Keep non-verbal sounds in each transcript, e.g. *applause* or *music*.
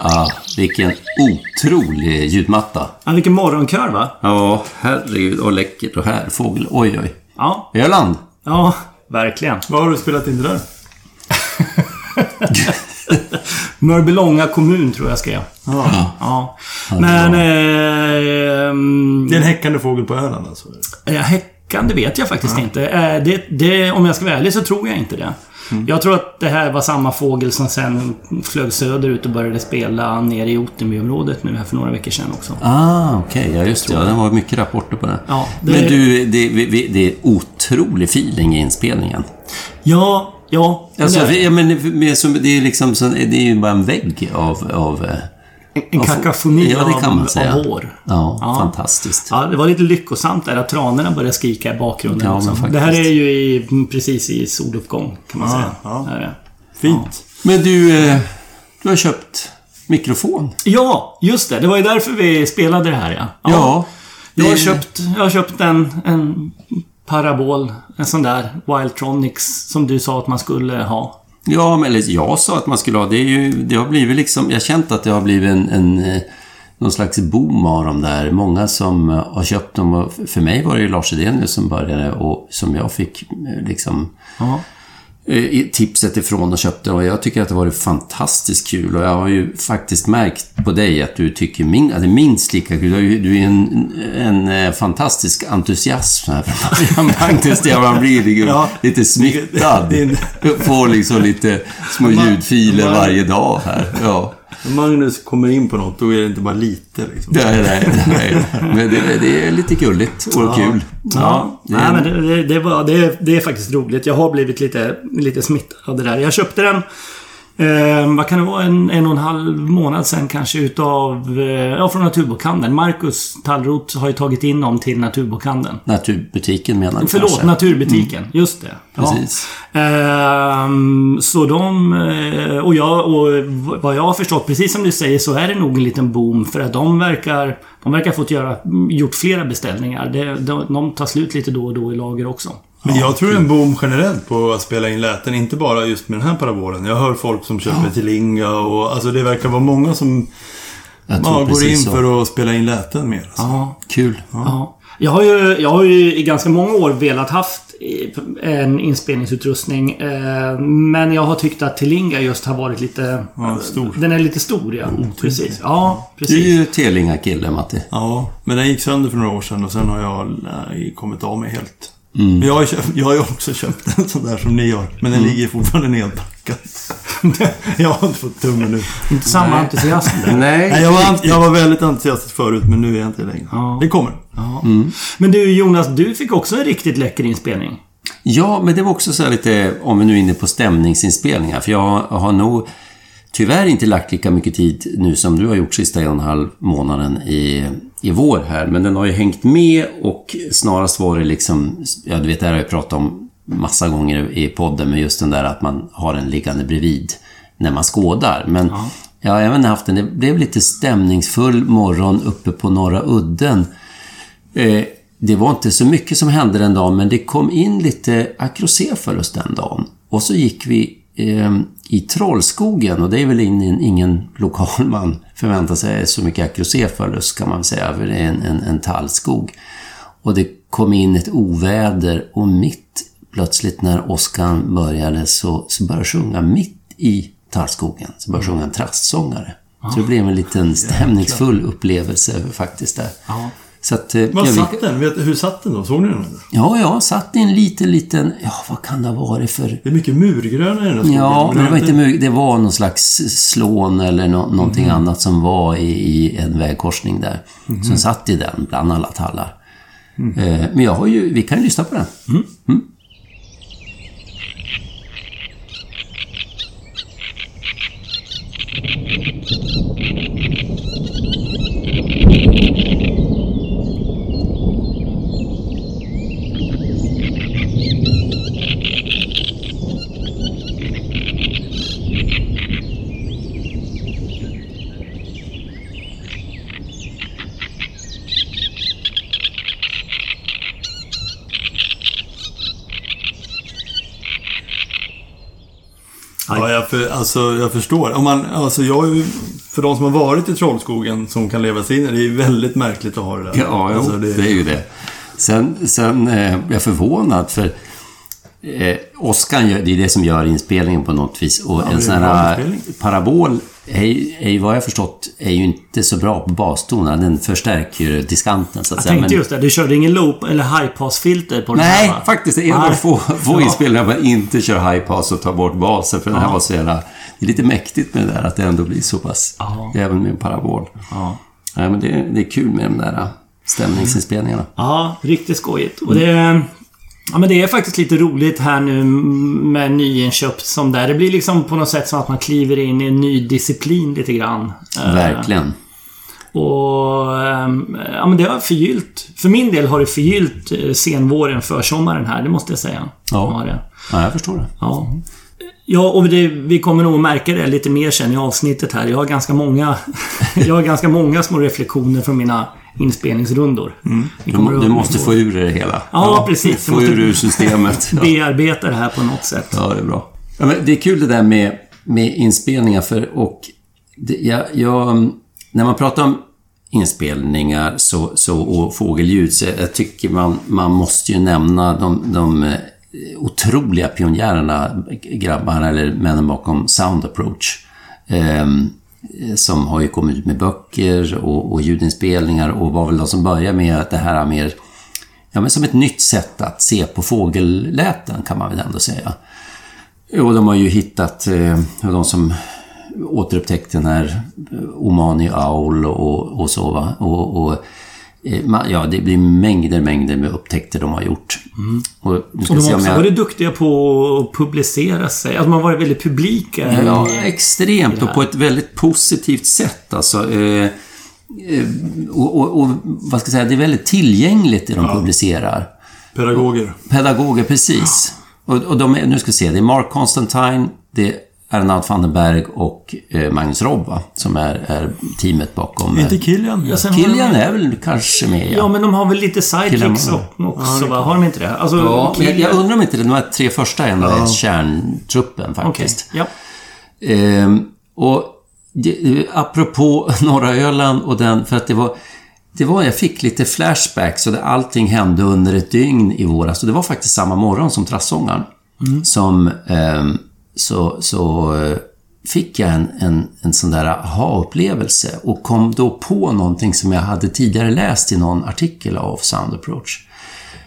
Ah, vilken otrolig ljudmatta. Ja, vilken morgonkör va? Ja, herregud. Och läckert. Och här, fågel. Oj, oj. Ja, Öland. ja verkligen. Vad har du spelat in det där? Mörbylånga kommun tror jag skrev. Ja. Ja. Men... Eh, Det är en häckande fågel på Öland alltså? Ja, häckande vet jag faktiskt inte. Eh, Det, det, om jag ska vara ärlig så tror jag inte det. Jag tror att det här var samma fågel som sen flög söderut och började spela nere i Ottenbyområdet nu här för några veckor sedan också. Ah, okej. Ja, just det. Ja, det var mycket rapporter på det. Ja, det- Men du, det, det är otrolig feeling i inspelningen. Ja, ja. Alltså, det- ja, men det, som, det är liksom så, det är ju bara en vägg av... av eh, en kakafoni ja, det kan man av, säga. av hår. Ja, Ja. fantastiskt. Ja, det var lite lyckosamt där att tranorna började skrika i bakgrunden Ja, också. men faktiskt. Det här är ju i, precis i soluppgång, kan man Ja, säga. ja. Fint. Men du, eh, du har köpt mikrofon. Ja, just det. Det var ju därför vi spelade det här, ja. Ja. Jag har köpt, jag har köpt en, en parabol, en sån där Wildtronics som du sa att man skulle ha. Ja, men eller jag sa att man skulle ha. Det, är ju, det har blivit liksom... Jag har känt att det har blivit en... en eh, någon slags boom av dem där. Många som eh, har köpt dem. För mig var det ju Lars Edenius som började och som jag fick eh, liksom Ja. Eh, tipset ifrån och köpte. Och jag tycker att det har varit fantastiskt kul. Och jag har ju faktiskt märkt på dig att du tycker min, att det är minst lika kul. Du är, en, en eh, fantastisk entusiasm här från. Ja, *laughs* man blir liksom Ja. lite smittad. Är- Får liksom lite små ljudfiler varje dag här. Ja. När Magnus kommer in på något, då är det inte bara lite liksom. Nej, nej, nej. Men det, det är lite gulligt och kul. Ja, det nej, men det, det, det, var, det, det är faktiskt roligt. Jag har blivit lite, lite smittad av det där. Jag köpte den, eh, vad kan det vara, en, en och en halv månad sen kanske utav, eh, ja från Naturbokhandeln. Marcus Tallroth har ju tagit in dem till Naturbokhandeln. Naturbutiken menar du Förlåt, kanske? Naturbutiken. Just det. Precis. Ja. Ehm, så de... eh, Och jag... Och vad jag har förstått, precis som du säger, så är det nog en liten boom. För att de verkar... De verkar ha fått göra, gjort flera beställningar. Det, de, de tar slut lite då och då i lager också. Men jag tror det är en boom generellt på att spela in läten. Inte bara just med den här parabolen. Jag hör folk som köper till Inga och... Alltså det verkar vara många som ja, går precis in så. för att spela in läten mer. Alltså. Ja. Kul. Ja. Jag har, ju, jag har ju i ganska många år velat haft en inspelningsutrustning. eh, Men jag har tyckt att Telinga just har varit lite... Ja, stor. Den är lite stor, ja. Precis. Ja, Du är precis. ju Telinga-kille, Matti. Ja, men den gick sönder för några år sedan och sen har jag nej, kommit av mig helt. Mm. Men jag har, köpt, jag har ju också köpt en sån där som ni har. Men Mm. den ligger fortfarande nedpackad. *laughs* jag har inte fått tummen nu. Inte samma entusiasm där. *laughs* Nej. Nej, jag, var, jag var väldigt entusiastisk förut, men nu är jag inte längre. Ja. Det kommer. Ja. Men du Jonas, du fick också en riktigt läcker inspelning. Ja, men det var också så här lite, om vi nu är inne på stämningsinspelningar, för jag har nog tyvärr inte lagt lika mycket tid nu som du har gjort sista en och en halv månaden i, i vår här, men den har ju hängt med och snarast var det liksom, ja du vet det här har jag pratat om massa gånger i podden, men just den där att man har en liggande bredvid när man skådar. Men jag har även haft en, det blev lite stämningsfull morgon uppe på Norra Udden. Eh, det var inte så mycket som hände den dagen, men det kom in lite akrosefalus den dagen. Och så gick vi i Trollskogen, och det är väl ingen, ingen lokal *laughs* man förväntar sig så mycket akrosefalus, kan man säga, för det är en, en, en tallskog. Och det kom in ett oväder och mitt plötsligt när Oskar började så, så började sjunga mitt i tallskogen. Så började sjunga en trastsångare. Så det blev en liten stämningsfull upplevelse faktiskt där. Så att, eh, Var satt den? Vet, hur satt den då? Såg ni den? Ja, ja, satt i en liten, liten... Ja, vad kan det ha varit för... Det är mycket murgröna i den här skogen. Ja, men det var inte mur... Det var någon slags slån eller no någonting mm. annat som var i, i en vägkorsning där. Mm. Som satt i den, bland alla tallar. Mm. Eh, men jag har ju... Vi kan ju lyssna på den. Mm. mm. Ja, jag, för, alltså, jag förstår. Om man, alltså, jag, är för de som har varit i Trollskogen som kan leva sig in det, det är väldigt märkligt att ha det där. Ja, alltså, det... är ju det. Sen, sen eh, är jag förvånad för eh, Oskar, det är det som gör inspelningen på något vis. Och det är en sån här parabol, är, är, vad jag förstått, är ju inte så bra på bastonerna. Den förstärker ju diskanten så att Jag säga. tänkte Men- just det. Du körde ingen loop eller high pass-filter på den Nej, här va? faktiskt. Det är en av Nej. få, få Ja. inspelningar man inte kör high pass och tar bort basen. För den här var så jävla... Det är lite mäktigt med det där att det ändå blir så pass. Ja. Även med en parabol. Ja. Nej, men det, det är kul med de där stämningsinspelningarna. Ja, riktigt skojigt. Och det, ja, men det är faktiskt lite roligt här nu med nyinköpt som där. Det blir liksom på något sätt som att man kliver in i en ny disciplin lite grann. Eh, Verkligen. Och ehm, ja, men det har förgyllt. För min del har det förgyllt eh, senvåren, försommaren här. Det måste jag säga. Ja. Ja, jag förstår det. Ja. Ja, och det, vi kommer nog märka det lite mer sen i avsnittet här. Jag har ganska många, *laughs* jag har ganska många små reflektioner från mina inspelningsrundor. Vi Du, att- du måste få ur det hela. Ja, precis. Få ur ur systemet. Ja. *laughs* bearbeta det här på något sätt. Ja, det är bra. Ja, det är kul det där med, med inspelningar för och det, jag, jag, när man pratar om inspelningar så, så, och fågelljud så jag tycker man, man måste ju nämna de, de Eh, otroliga pionjärerna, grabbarna eller männen bakom Sound Approach. Ehm, eh, som har ju kommit ut med böcker och, och ljudinspelningar och var väl de som började med att det här mer ja, men som ett nytt sätt att se på fågelläten kan man väl ändå säga. Och de har ju hittat, eh, de som återupptäckte den här Omani-aul och, och så va. Och, och, ja, det blir mängder, mängder med upptäckter de har gjort. Och, ska Och vi de har också jag- varit duktiga på att publicera sig. Alltså, de har varit väldigt publika. Ja, i- extremt och på ett väldigt positivt sätt alltså. Eh, eh, och, och, och vad ska jag säga, det är väldigt tillgängligt det de publicerar. Pedagoger. Pedagoger, precis. Och, och de är, nu ska vi se, det är Mark Constantine, det är Arnaud van den Berg och eh, Magnus Robb, va? Som är, är teamet bakom... Är Eh, inte Kilian Ja, med? Killian de, är väl kanske med, Ja, ja. men de har väl lite sidekicks också, va? Har de inte det? Alltså, Ja, men jag, Killian- jag undrar om inte de här tre första ändå är kärntruppen Okej, faktiskt. ja. Ehm, och det, apropå *laughs* norra Öland och den, för att det var... Det var, jag fick lite flashbacks och det, allting hände under ett dygn i våras. Och det var faktiskt samma morgon som Trassångaren. Som, ehm, så, så eh, fick jag en, en, en sån där aha-upplevelse och kom då på någonting som jag hade tidigare läst i någon artikel av Sound Approach.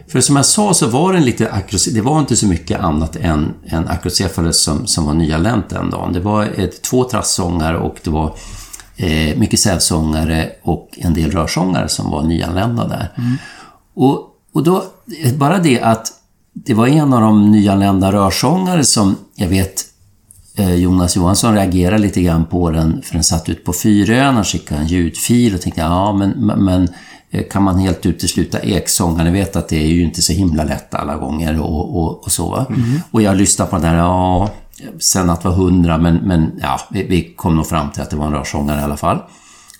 För som jag sa så var den lite akroce- det var inte så mycket annat än en akrocephalus som, som var nyanlänt den dagen. Det var ett, två trassångare och det var eh, mycket sävsångare och en del rörsångare som var nyanlända där. Och, och då, bara det att det var en av de nyanlända rörsångare som jag vet eh, Jonas Johansson reagerade lite grann på den, för den satt ut på Fyrön, han skickade en ljudfil och tänkte ja men, men eh, kan man helt utesluta eksångar? Ni vet att det är ju inte så himla lätt alla gånger och, och, och så. va? Och jag lyssnade på den där, ja, sen att det var hundra, men, men ja, vi, vi kom nog fram till att det var en rörsångare i alla fall.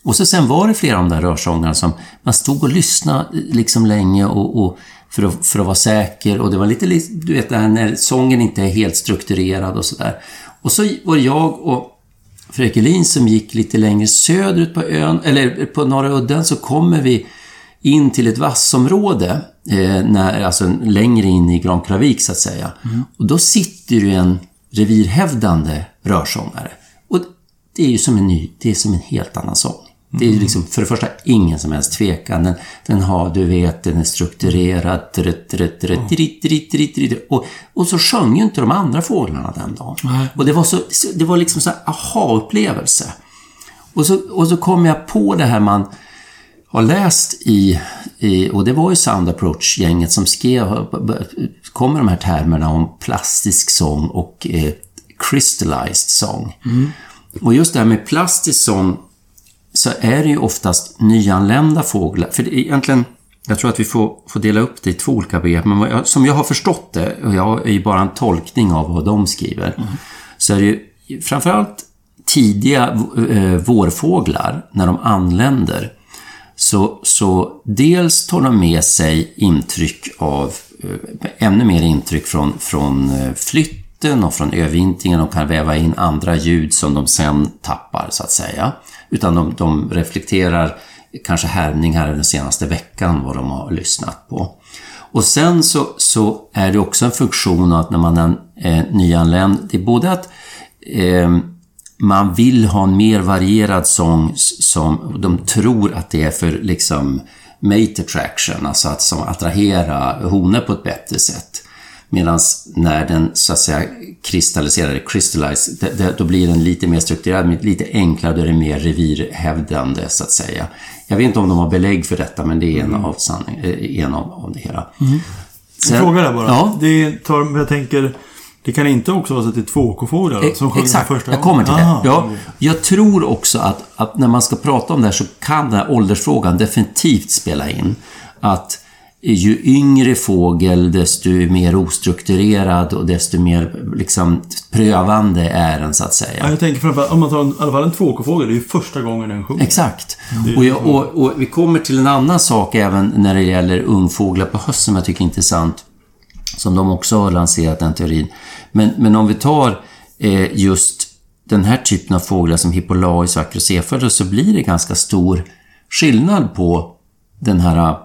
Och så sen var det flera av de där rörsångarna som man stod och lyssnade liksom länge och, och för, att, för att vara säker och det var lite, li- du vet det här när sången inte är helt strukturerad och sådär. Och så var jag och Fredrik Elin som gick lite längre söderut på ön, eller på Norra udden, så kommer vi in till ett vassområde, eh, när, alltså längre in i Grankullavik så att säga. Och då sitter ju en revirhävdande rörsångare. Och det är ju som en ny, det är som en helt annan sång. Det är liksom, för det första, ingen som helst tvekan. Den, den har, du vet, den är strukturerad. Och, och så sjöng ju inte de andra fåglarna den dagen. Och det var, så, det var liksom så här aha-upplevelse. Och så, och så kom jag på det här man har läst i, i och det var ju Sound Approach-gänget som skrev, kommer de här termerna om plastisk sång och eh, crystallized sång. Och just det här med plastisk sång så är det ju oftast nyanlända fåglar. För det är egentligen, jag tror att vi får, får dela upp det i två olika begrepp. Men jag, som jag har förstått det, och jag är ju bara en tolkning av vad de skriver, så är det ju framförallt tidiga eh, vårfåglar, när de anländer, så, så dels tar de med sig intryck av, eh, ännu mer intryck från, från eh, flytt botten och från övervintringen och kan väva in andra ljud som de sen tappar, så att säga. Utan de, de reflekterar kanske härmningar den senaste veckan, vad de har lyssnat på. Och sen så, så är det också en funktion att när man är eh, nyanländ, det är både att eh, man vill ha en mer varierad sång som de tror att det är för liksom mate attraction, alltså att som attrahera honor på ett bättre sätt. Medan när den så att säga kristalliserar, crystallize, det, det, då blir den lite mer strukturerad, lite enklare, då är det mer revirhävdande så att säga. Jag vet inte om de har belägg för detta, men det är en mm. av, sanning, eh, en av, av det hela. Mm. Sen, en fråga där bara. Ja? Det tar, jag tänker, det kan inte också vara så att det är två fåglar e som sjunger Exakt, första jag kommer till det. Ja, jag tror också att, att, när man ska prata om det här så kan den här åldersfrågan definitivt spela in. Att ju yngre fågel, desto mer ostrukturerad och desto mer liksom, prövande är den, så att säga. Ja, jag tänker framförallt, om man tar en, i alla fall en tvåkofågel, det är ju första gången den sjunger. Exakt. Och, jag, och, och, vi kommer till en annan sak även när det gäller ungfåglar på hösten som jag tycker är intressant. Som de också har lanserat den teorin. Men, men om vi tar eh, just den här typen av fåglar som Hippolaus och Acrocephalus så blir det ganska stor skillnad på den här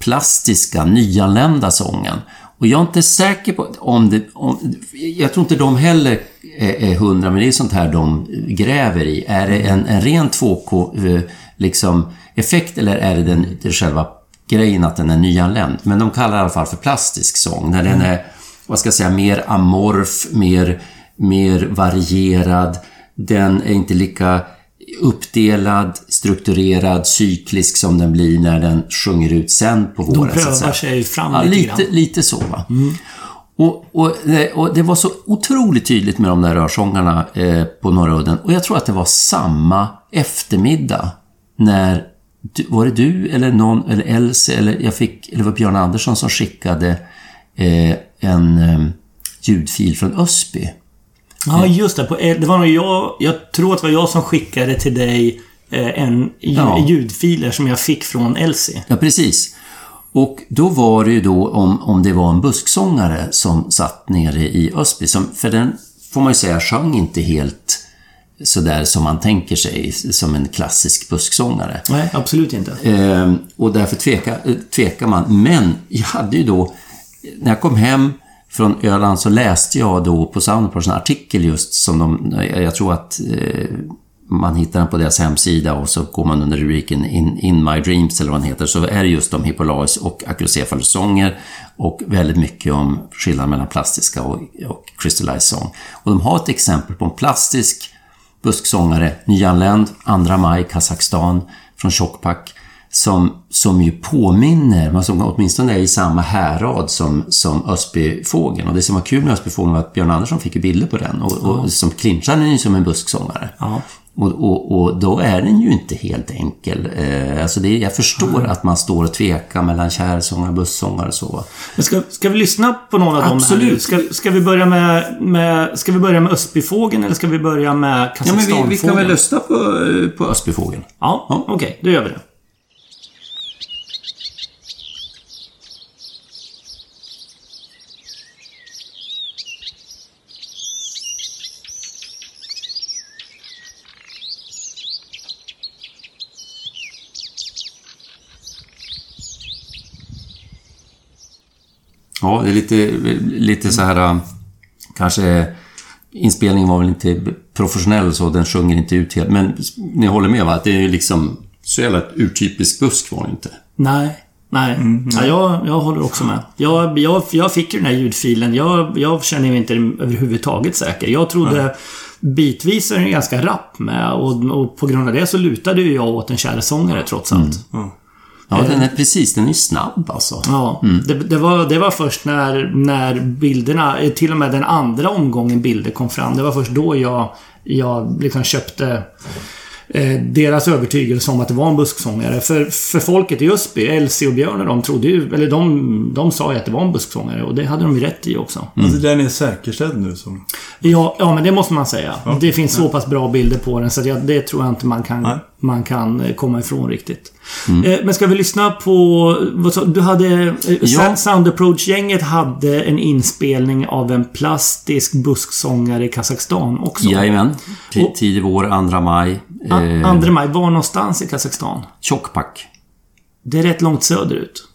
plastiska, nyanlända sången. Och jag är inte säker på om det... Om, jag tror inte de heller är hundra, men det är sånt här de gräver i. Är det en, en ren 2K-effekt eh, liksom, effekt eller är det den, det själva grejen att den är nyanländ? Men de kallar det i alla fall för plastisk sång. När den är, vad ska jag säga, mer amorf, mer, mer varierad. Den är inte lika uppdelad, strukturerad, cyklisk som den blir när den sjunger ut sen på våren. De prövar sig fram ja, lite, lite, lite så. Va? Mm. Och, och, och, det var så otroligt tydligt med de där rörsångarna eh, på Norra Udden. Och jag tror att det var samma eftermiddag när var det du eller någon, eller Elsie, eller jag fick, eller var Björn Andersson som skickade eh, en eh, ljudfil från Ösby Ja, just det. På, det var nog jag, jag tror att det var jag som skickade till dig eh, en ja. ljudfiler som jag fick från Elsie. Ja, precis. Och då var det ju då om, om det var en busksångare som satt nere i Ösby, som, för den får man ju säga sjöng inte helt sådär som man tänker sig som en klassisk busksångare. Nej, absolut inte. Eh, och därför tvekar, tvekar man. Men jag hade ju då, när jag kom hem från Öland så läste jag då på Soundport en artikel just som de, jag tror att eh, man hittar den på deras hemsida och så går man under rubriken In, In My Dreams eller vad den heter, så är det just om Hippolaus och Acrocephalus-sånger och väldigt mycket om skillnaden mellan plastiska och, och crystallized sång. Och de har ett exempel på en plastisk busksångare, nyanländ, 2 maj, Kazakstan, från Tjockpack, som, som ju påminner, man som åtminstone är i samma härad som, som Ösbyfågeln. Och det som var kul med Ösbyfågeln var att Björn Andersson fick ju bilder på den och, och ja. som clinchar den ju som en busksångare. Ja. Och, och, och, då är den ju inte helt enkel. Eh, alltså det, jag förstår mm. att man står och tvekar mellan kärsångare, bussångare och så. Men ska, ska vi lyssna på någon av Absolut. dem här ska, ska vi börja med, med, ska vi börja med Ösbyfågeln eller ska vi börja med Kazakstanfågeln? Ja, men vi, vi kan väl lyssna på, på Ösbyfågeln. Ja, ja. okej. Okay, då gör vi det. Ja, det är lite, lite så här... Kanske... Inspelningen var väl inte professionell så, den sjunger inte ut helt. Men ni håller med va? Att det är liksom... Så jävla urtypisk busk var det inte. Nej. Nej, mm, nej. Ja, jag, jag håller också med. Jag, jag, jag fick ju den här ljudfilen. Jag, jag känner mig inte överhuvudtaget säker. Jag trodde mm. bitvis är den ganska rapp med och, och, på grund av det så lutade ju jag åt en kärlsångare trots allt. Mm. Ja, den är precis. Den är snabb alltså. Ja, mm. det, det, var, det var först när, när bilderna, till och med den andra omgången bilder kom fram. Det var först då jag, jag liksom köpte eh, deras övertygelse om att det var en busksångare. För, för folket i Ösby, Elsie och Björn och de trodde ju, eller de, de sa ju att det var en busksångare och det hade de ju rätt i också. Alltså den är säkerställd nu som... Ja, ja, men det måste man säga. Det finns så pass bra bilder på den så jag, det tror jag inte man kan, Nej. man kan eh, komma ifrån riktigt. Eh, men ska vi lyssna på... Vad sa, du hade... eh, Ja. Sound Approach-gänget hade en inspelning av en plastisk busksångare i Kazakstan också. Jajamän. Tidig vår, 2 maj. A- Eh, 2 maj, var någonstans i Kazakstan? Tjockpack. Det är rätt långt söderut.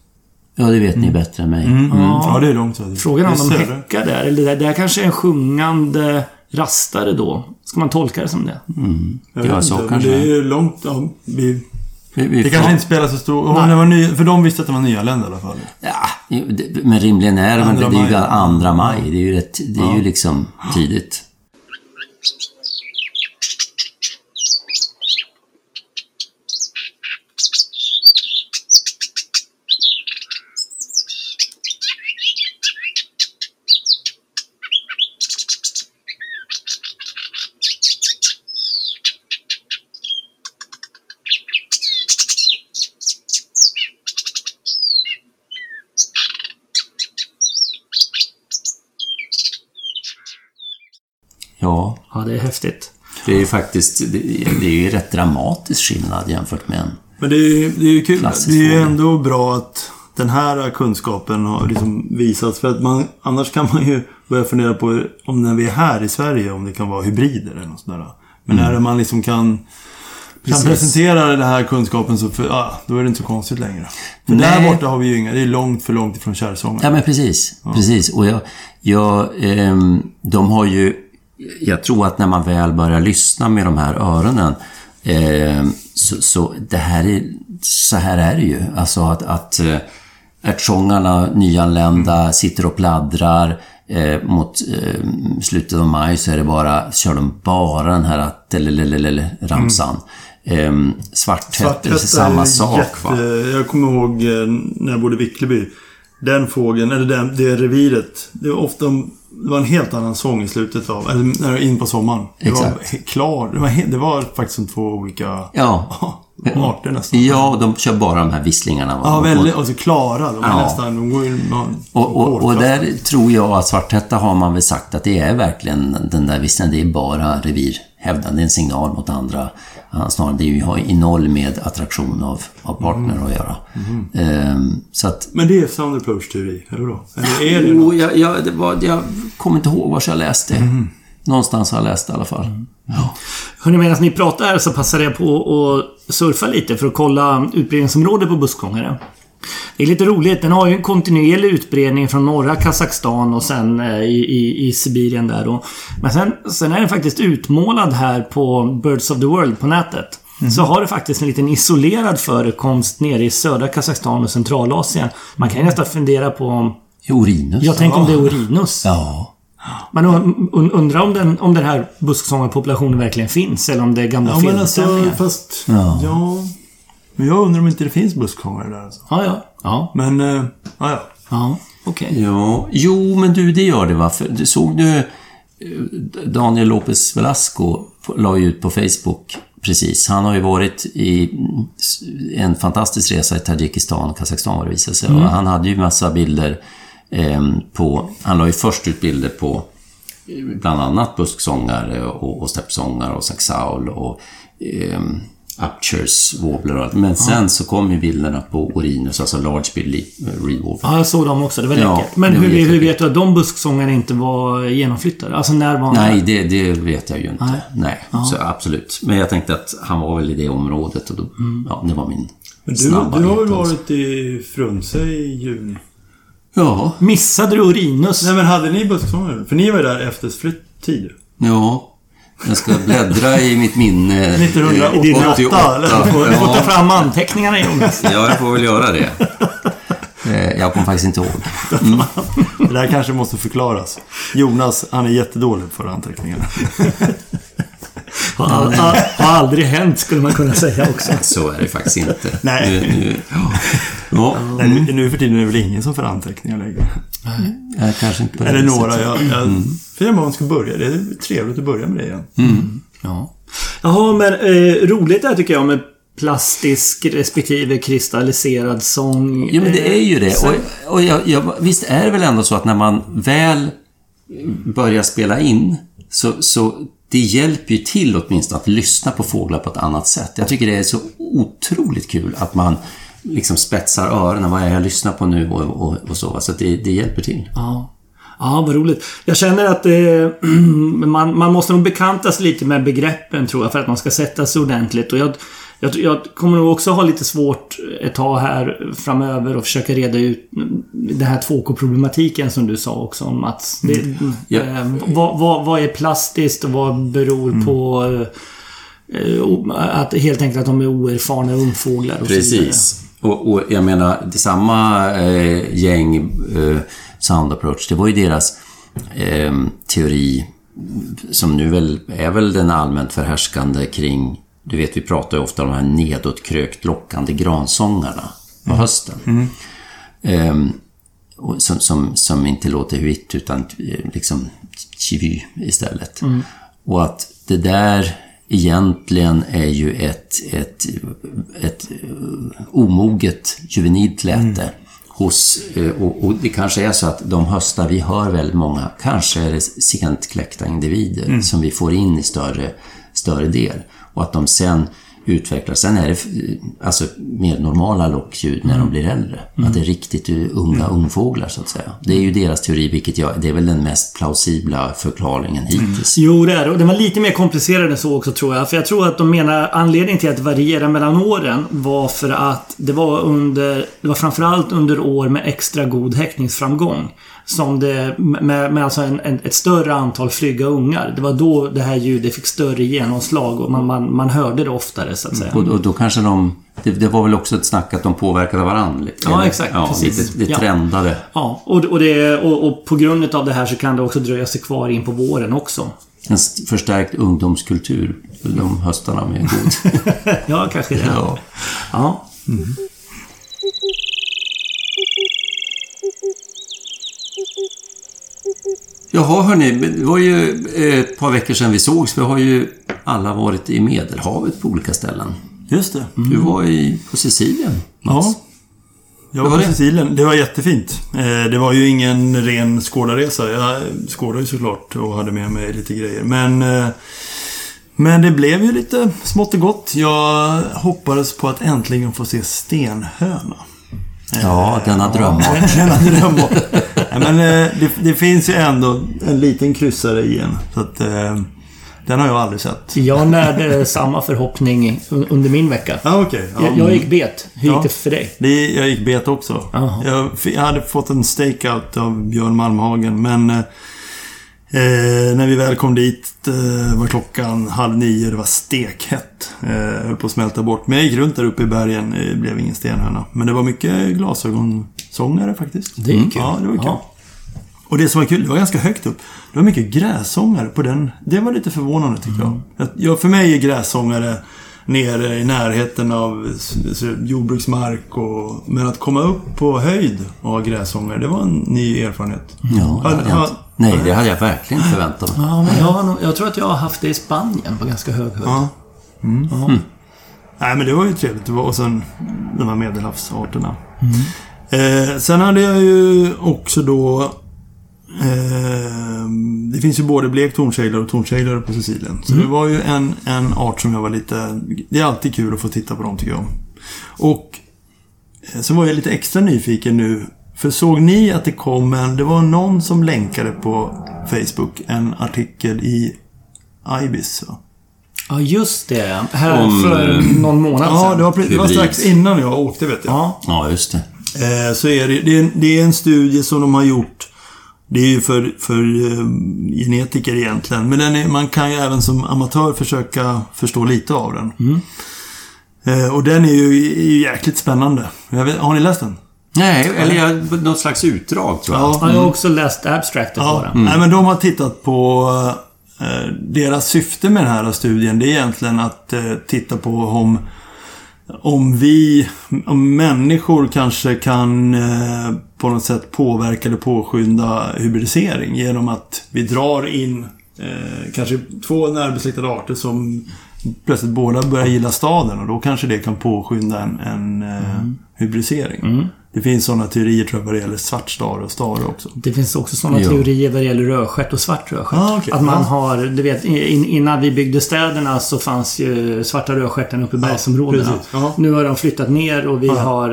Ja, det vet ni bättre än mig. Mm. Ja, det är långt söderut. Frågan är om de häckar där. Eller det där, kanske är en sjungande rastare då. Ska man tolka det som det? Jag Ja, vet så inte, kanske det är långt... Ja, vi, Vi, vi det får- kanske inte spelar så stor... Ny, för de visste att det var nyanlända i alla fall. Ja, det- men rimligen är det, men det, Andra det är ju maj. andra maj. Det är ju, rätt, det är ju liksom tidigt. Ja, Ja, det är häftigt. det är ju faktiskt... Det, är ju rätt dramatisk skillnad jämfört med en... Men det är, det är ju kul. Det är ju ändå bra att den här kunskapen har liksom visats. För att man, annars kan man ju börja fundera på om när vi är här i Sverige, om det kan vara hybrider eller något sånt där. Men när man liksom kan, kan presentera den här kunskapen så för, ah, då är det inte så konstigt längre. För Nej. där borta har vi ju inga, det är långt för långt ifrån kärrsången. Ja, men precis. Precis. Och jag... jag ehm, de har ju... Jag tror att när man väl börjar lyssna med de här öronen ehm, så, så det här är... Så här är det ju. Alltså att... att eh, ärtsångarna, nyanlända, sitter och pladdrar. Eh, mot eh, slutet av maj så är det bara, kör de bara den här ramsan. Eh, svarthätt, är samma sak. jätte- Va? Jag kommer ihåg eh, när jag bodde i Vickleby. Den fågeln, eller den, det reviret. Det var ofta det var en helt annan sång i slutet av, eller var in på sommaren. Det var Exakt. he- klar. Det var, det var faktiskt som två olika Ja. *laughs* arter nästan. Ja, de kör bara de här visslingarna. Ja, väldigt. Och så klara. De Ja. nästan, de går ju... man- Och, och, och där tror jag att Svarthätta har man väl sagt att det är verkligen den där vissten, det är bara revirhävdande, en signal mot andra. Ja, Snarare, det är ju, har i noll med attraktion av, av partner att göra. Ehm, så att... Men det är Sound Approach teori, eller då? Eller är det Jo, jag, jag, det var, jag kommer inte ihåg var jag läste det. Någonstans har jag läst det i alla fall. Hörrni, medan ni pratar så passade jag på att surfa lite för att kolla utbredningsområdet på buskfångare. Det är lite roligt. Den har ju en kontinuerlig utbredning från norra Kazakstan och sen eh, i, i, i Sibirien där då. Men sen, sen är den faktiskt utmålad här på Birds of the World på nätet. Så har det faktiskt en liten isolerad förekomst nere i södra Kazakstan och Centralasien. Man kan ju nästan fundera på om... Urinus. Jag tänker om det är Orinus. Ja. Man un- un- undrar om den, om den här busksångarpopulationen verkligen finns eller om det är gamla Ja, alltså, felbestämningar. fast... Ja. Ja. Men jag undrar om inte det finns buskfångare där alltså. Ja, ja. Ja, Men, eh, ja, ja. ja. Okej. Ja, jo, men du, det gör det va? För, du såg du... eh, Daniel Lopez Velasco la ju ut på Facebook precis. Han har ju varit i en fantastisk resa i Tadzjikistan, Kazakstan vad det visade sig. Och han hade ju massa bilder eh, på... Han la ju först ut bilder på eh, bland annat busksångare och, och steppsångare och saxaul och eh, Upchers, wobbler och allt. Men sen så kom ju bilderna på Orinus, alltså Large Billy Wolf. Ja, jag såg dem också. Det var Ja, läckert. Men det var hur, hur vet du att de busksångarna inte var genomflyttade? Alltså när var Nej, det, det vet jag ju inte. Nej. Nej, så absolut. Men jag tänkte att han var väl i det området och då, ja, det var min Men du, snabba du har väl varit i Frunse i juni? Ja, Missade du Orinus? Nej, men hade ni busksångare? För ni var ju där efter flytt-tid. ja. Jag ska bläddra i mitt minne. 1988, Eh, eller? Du får ta fram anteckningarna Jonas. ja, jag får väl göra det. *laughs* Eh, Jag kommer faktiskt inte ihåg. Det där kanske måste förklaras. Jonas, han är jättedålig på anteckningar. *laughs* Har, har, har aldrig hänt skulle man kunna säga också. *laughs* Så är det faktiskt inte. Nej. Nu, nu, ja. Ja, Nej, nu, nu för tiden är det väl ingen som får anteckningar längre. jag kanske inte Eller några. Jag, jag, För jag man ska börja. Det är trevligt att börja med det igen. Ja. Jaha, men eh, roligt det här tycker jag med plastisk respektive kristalliserad sång. Ja, men det är ju det. Och, och jag, jag, visst är det väl ändå så att när man väl börjar spela in så, så det hjälper ju till åtminstone att lyssna på fåglar på ett annat sätt. Jag tycker det är så otroligt kul att man liksom spetsar öronen. Vad är jag lyssnar på nu och, och, och så. Så att det, det hjälper till. Ja. Ja, vad roligt. Jag känner att eh, *clears throat* man, man måste nog bekanta sig lite med begreppen tror jag för att man ska sätta sig ordentligt. Och jag, jag, jag kommer nog också ha lite svårt ett tag här framöver och försöka reda ut den här 2K-problematiken som du sa också Mats. Det, Ja. eh, vad, vad, vad är plastiskt och vad beror på eh, o- att helt enkelt att de är oerfarna ungfåglar och så vidare. Precis. Och, och jag menar, samma eh, gäng, eh, Sound Approach, det var ju deras eh, teori som nu väl är väl den allmänt förhärskande kring, du vet vi pratar ju ofta om de här nedåtkrökt lockande gransångarna på hösten. Ehm, och som, som, som inte låter vitt utan eh, liksom chivy istället. Och att det där egentligen är ju ett, ett, ett eh, omoget juvenilt läte. Hos, eh, och, och det kanske är så att de höstar vi hör väldigt många, kanske är det sent kläckta individer som vi får in i större, större del. Och att de sen utvecklas. Sen är det eh, alltså mer normala lockljud när de blir äldre. Att det är riktigt unga ungfåglar så att säga. Det är ju deras teori, vilket jag, det är väl den mest plausibla förklaringen hittills. Jo, det är det. Den var lite mer komplicerad än så också tror jag. För jag tror att de menar anledningen till att det varierar mellan åren var för att det var under... Det var framförallt under år med extra god häckningsframgång. Som det... Med, med alltså en, en, ett större antal flygga ungar. Det var då det här ljudet fick större genomslag och man, man, man hörde det oftare så att säga. Och, och då kanske de... Det, det var väl också ett snack att de påverkade varandra? Ja, exakt, Ja, precis. det Ja. trendade. Ja, och, och, det, och, och på grund av det här så kan det också dröja sig kvar in på våren också. En st- förstärkt ungdomskultur. De höstarna med god. *laughs* Ja, kanske det. ja. Ja. Jaha, hörni. Det var ju eh, ett par veckor sedan vi sågs. Vi har ju alla varit i Medelhavet på olika ställen. Just det. Du var i, på Sicilien, Mats. Ja. Jag var var på det? Sicilien. Det var jättefint. Eh, Det var ju ingen ren skådarresa. Jag skådade ju såklart och hade med mig lite grejer. Men, eh, men det blev ju lite smått och gott. Jag hoppades på att äntligen få se stenhöna. Ja, denna drömart. Denna dröm. *laughs* Nej, men eh, det, det finns ju ändå en liten kryssare i en. Så att, eh, den har jag aldrig sett. Jag närde samma förhoppning un- under min vecka. Ja, okej. Ja. Jag, jag gick bet. Hur gick Ja. det för dig? Det, jag gick bet också. Jaha. Jag, hade fått en stakeout av Björn Malmhagen, men eh, när vi väl kom dit eh, var klockan halv nio. Det var stekhett. Eh, höll på att smälta bort. Men jag gick runt där uppe i bergen. Det blev ingen stenhöna. Men det var mycket glasögonsångare faktiskt. Det är kul. Ja, det var kul. Ja. Och det som var kul, det var ganska högt upp. Det var mycket grässångare på den. Det var lite förvånande tycker Mm. jag. jag. För mig är grässångare nere i närheten av jordbruksmark och... Men att komma upp på höjd och ha grässångare, det var en ny erfarenhet. Ja, det hade jag Ja, inte- Nej, det hade jag verkligen inte förväntat mig. Ja, men jag, nog- jag tror att jag har haft det i Spanien på ganska hög höjd. Ja. Mm. Nej, men det var ju trevligt. Och sen de här medelhavsarterna. Eh, sen hade jag ju också då... Eh, det finns ju både blek tornseglare och tornseglare på Sicilien. Så det var ju en, en art som jag var lite... Det är alltid kul att få titta på dem tycker jag. Och eh, så var jag lite extra nyfiken nu. För såg ni att det kom en... Det var någon som länkade på Facebook en artikel i Ibis. Va? Ja, just det. Här Om, för någon månad Ja, sedan. det var, det var strax innan jag åkte vet jag. Ja. Ja, just det. Eh, så är det, det, är, det är en studie som de har gjort. Det är ju för, för eh, genetiker egentligen. Men den är, man kan ju även som amatör försöka förstå lite av den. Eh, och den är ju, är ju jäkligt spännande. Jag vet, har ni läst den? Nej, eller jag, något slags utdrag tror jag. Ja, jag har också läst abstractet på den. Nej, men de har tittat på... Eh, deras syfte med den här studien, det är egentligen att eh, titta på om, om vi, om människor kanske kan eh, på något sätt påverka eller påskynda hybridisering genom att vi drar in eh, kanske två närbesläktade arter som plötsligt båda börjar gilla staden och då kanske det kan påskynda en, en eh, hybridisering. Det finns sådana teorier tror jag vad det gäller svart stare och stare också. Det finns också sådana Jo. teorier vad det gäller rödstjärt och svart rödstjärt. Ah, okej. Att man Ja. har, du vet, in, innan vi byggde städerna så fanns ju svarta rödstjärten uppe i bergsområdena. Ja. Nu har de flyttat ner och vi, Ja. har,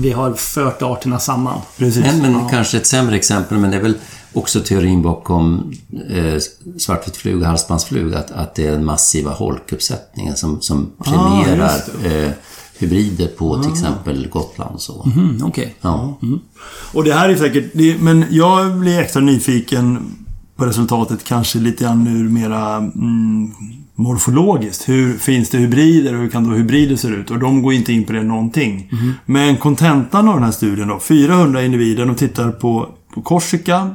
vi har fört arterna samman. Precis. En, men kanske ett sämre exempel, men det är väl också teorin bakom eh, svartvit fluga, halsbandsfluga, att, att det är den massiva holkuppsättningen som, som premierar Ah, just eh, hybrider på till exempel Gotland så. Mm, Okej. Ja. Och det här är säkert... Det, men jag blir extra nyfiken på resultatet kanske lite grann ur mera mm, morfologiskt. Hur finns det hybrider och hur kan då hybrider se ut? Och de går inte in på det någonting. Men kontentan av den här studien då. 400 individer. De tittar på, på Korsika.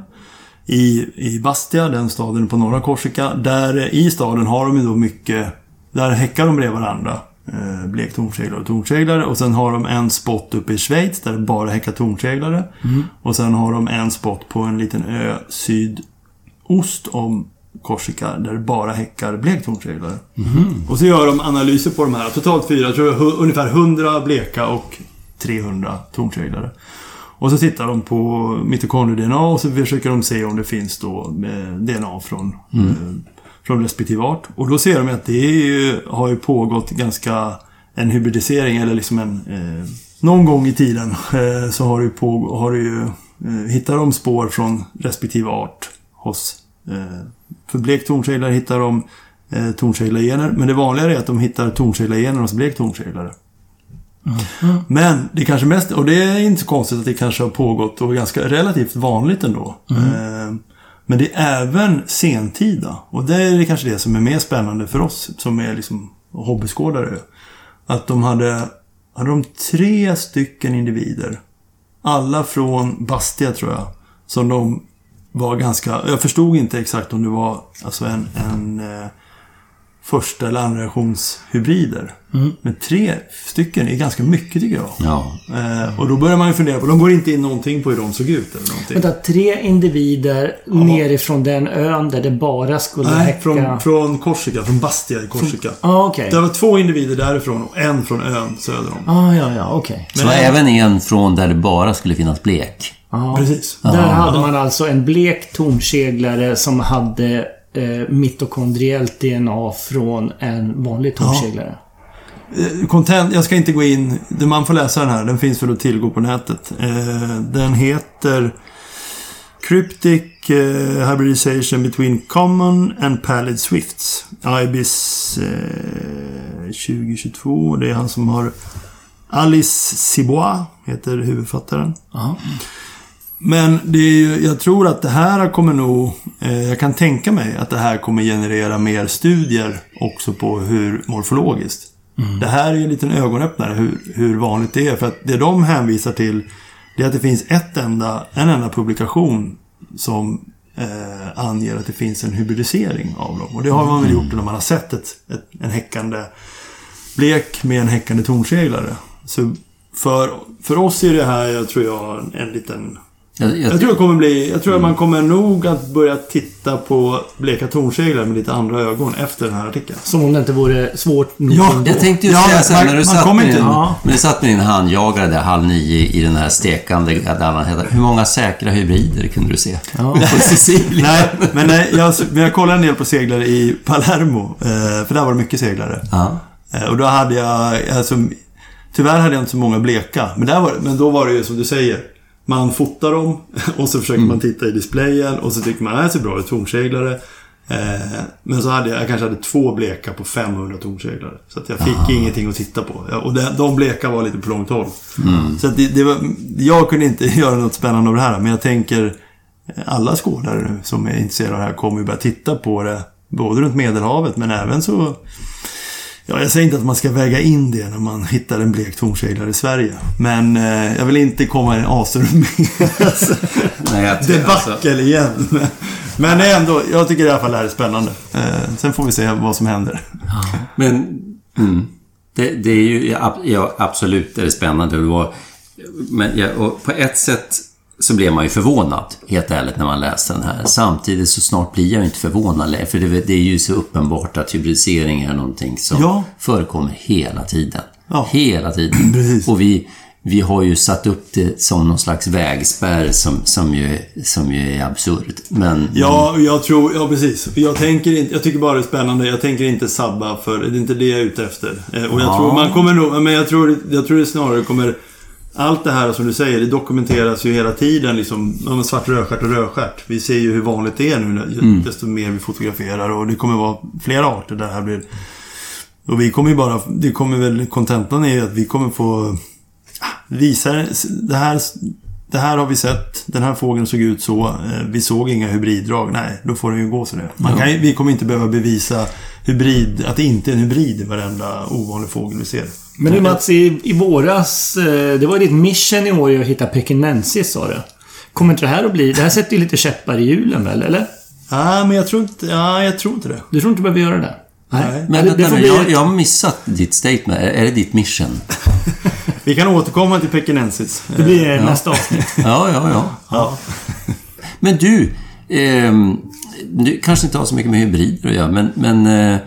I, I Bastia, den staden på norra Korsika. Där i staden har de ju då mycket... Där häckar de bredvid varandra. Eh, blek tornseglare och tornseglare. Och sen har de en spot uppe i Schweiz där det bara häckar tornseglare. Och sen har de en spot på en liten ö sydost om Korsika där det bara häckar blek tornseglare. Och så gör de analyser på de här. Totalt fyra, tror jag, ungefär 100 bleka och 300 tornseglare. Och så tittar de på mitokondrie-DNA och så försöker de se om det finns då eh, DNA från, eh, från respektive art. Och då ser de att det ju, har ju pågått ganska en hybridisering eller liksom en... Eh, någon gång i tiden *laughs* eh, så har ju på, har det ju, eh, hittar de spår från respektive art hos... Eh, för blek tornseglare hittar de eh, tornseglargener. Men det vanligare är att de hittar tornseglargener hos blek tornseglare. Men det kanske mest, och det är inte så konstigt att det kanske har pågått och är ganska relativt vanligt ändå. Eh, men det är även sentida. Och det är kanske det som är mer spännande för oss som är liksom hobbyskådare. Att de hade, hade de tre stycken individer. Alla från Bastia tror jag. Som de var ganska, jag förstod inte exakt om det var alltså en, en eh, första eller andra generations hybrider. Men tre stycken är ganska mycket tycker jag. Ja. Eh, och då börjar man ju fundera på, de går inte in någonting på hur de såg ut eller någonting. Vänta, tre individer nerifrån den ön där det bara skulle Nej, häcka... från, från Korsika, från Bastia i Korsika. Ja, okej. Det var två individer därifrån och en från ön söder om. Ah, ja, ja, okej. Så även en från där det bara skulle finnas blek. Ja. Precis. Där hade man alltså en blek tornseglare som hade eh, mitokondriellt DNA från en vanlig tornseglare. Eh, Content, jag ska inte gå in. Man får läsa den här. Den finns väl att tillgå på nätet. Eh, Den heter Cryptic eh, Hybridization between Common and Pallid Swifts. IBIS eh, 2022. Det är han som har... Alice Sibois heter huvudfattaren. Ja. Men det är ju, jag tror att det här kommer nog... Eh, jag kan tänka mig att det här kommer generera mer studier också på hur morfologiskt. Det här är ju en liten ögonöppnare hur, hur vanligt det är. För att det de hänvisar till det är att det finns ett enda, en enda publikation som eh, anger att det finns en hybridisering av dem. Och det har man väl gjort när man har sett ett, ett, en häckande blek med en häckande tornseglare. Så för, för oss är det här, jag tror jag, en liten Jag, jag, jag tror, det kommer bli, jag tror att man kommer nog att börja titta på bleka tornseglare med lite andra ögon efter den här artikeln. Som om det inte vore svårt nog Ja, jag tänkte ju Ja, säga man- när du satt med, din, Ja. när du satt med din handjagare där halv nio i den här stekande Gallarna, hur många säkra hybrider kunde du se? Ja. *laughs* På Sicilien? *laughs* Nej, men, nej, jag, men jag kollade en del på seglare i Palermo. Eh, för där var det mycket seglare. Ja. Eh, och då hade jag, alltså, tyvärr hade jag inte så många bleka. Men, där var, men då var det ju som du säger. Man fotar dem och så försöker man titta i displayen och så tycker man att det här ser bra ut, tornseglare. Eh, men så hade jag, jag kanske hade två bleka på 500 tornseglare. Så att jag fick ingenting att titta på. Och de, de bleka var lite på långt håll. Så att det, det var, jag kunde inte *laughs* göra något spännande av det här. Men jag tänker eh, alla skådare nu som är intresserade av det här kommer ju börja titta på det. Både runt Medelhavet men även så... Ja, jag säger inte att man ska väga in det när man hittar en blek tornseglare i Sverige. Men eh, jag vill inte komma i en *laughs* tror- alltså, debacle igen. Men, men ändå, jag tycker i alla fall det här är spännande. Eh, sen får vi se vad som händer. Men mm, det, det är ju ja, ab- ja, absolut är det spännande. Det var, men ja, på ett sätt så blev man ju förvånad, helt ärligt, när man läste den här. Samtidigt så snart blir jag inte förvånad längre, för det, det är ju så uppenbart att hybridisering är någonting som Ja. förekommer hela tiden. Ja. Hela tiden. *clears throat* Precis. Och vi, vi har ju satt upp det som någon slags vägspärr som, som, ju, som ju är absurd. Men, Ja, jag tror... Ja, precis. Jag tänker inte... Jag tycker bara det är spännande. Jag tänker inte sabba för... Det är inte det jag är ute efter. Eh, Och jag Ja. tror man kommer nog... Men jag tror, jag tror det snarare kommer... Allt det här som du säger, det dokumenteras ju hela tiden liksom. Svart rödstjärt och rödstjärt. Vi ser ju hur vanligt det är nu när- desto mer vi fotograferar. Och det kommer vara flera arter där det här blir... Och vi kommer ju bara... Det kommer väl... Kontentan är ju att vi kommer få... ah, Visa det här... Det här har vi sett. Den här fågeln såg ut så. Eh, Vi såg inga hybriddrag. Nej, då får den ju gå så det. Man kan, vi kommer inte behöva bevisa hybrid, att det inte är en hybrid i varenda ovanlig fågel vi ser. Men du Mats, i, i våras... eh, Det var ditt mission i år att hitta pekinensis, sa du. Kommer inte det här att bli... Det här sätter ju lite käppar i hjulen väl, eller? Ja, men jag tror inte, ja, jag tror inte det. Du tror inte du behöver göra det? Nej. men det, det vänta får nu, bli... jag, jag har missat ditt statement. Är, är det ditt mission? *laughs* Vi kan återkomma till pekinensis. Det blir nästa avsnitt. *laughs* Ja, ja, ja. Ja. *laughs* Men du, ehm, du kanske inte har så mycket med hybrider att göra, men, men eh, eh,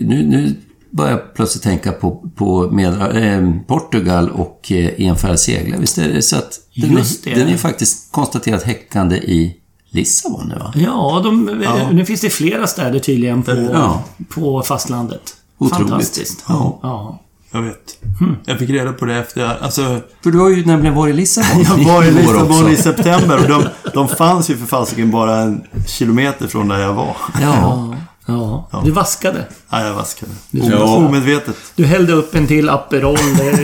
nu, nu börjar jag plötsligt tänka på, på med, eh, Portugal och eh, enfärgad seglare. Visst är det så att den, Just är, det. den är faktiskt konstaterat häckande i Lissabon nu va? Ja, de, Ja. nu finns det flera städer tydligen på, Ja. på fastlandet. Otroligt. Fantastiskt. Ja. ja. Jag vet. Jag fick reda på det efter... Alltså, För du har ju nämligen varit i Lissabon *laughs* jag var i Lissabon i september och de, *laughs* de fanns ju för fasiken bara en kilometer från där jag var. Ja. Ja. Du vaskade. Ja, jag vaskade. Ja. Omedvetet. Du hällde upp en till Aperol,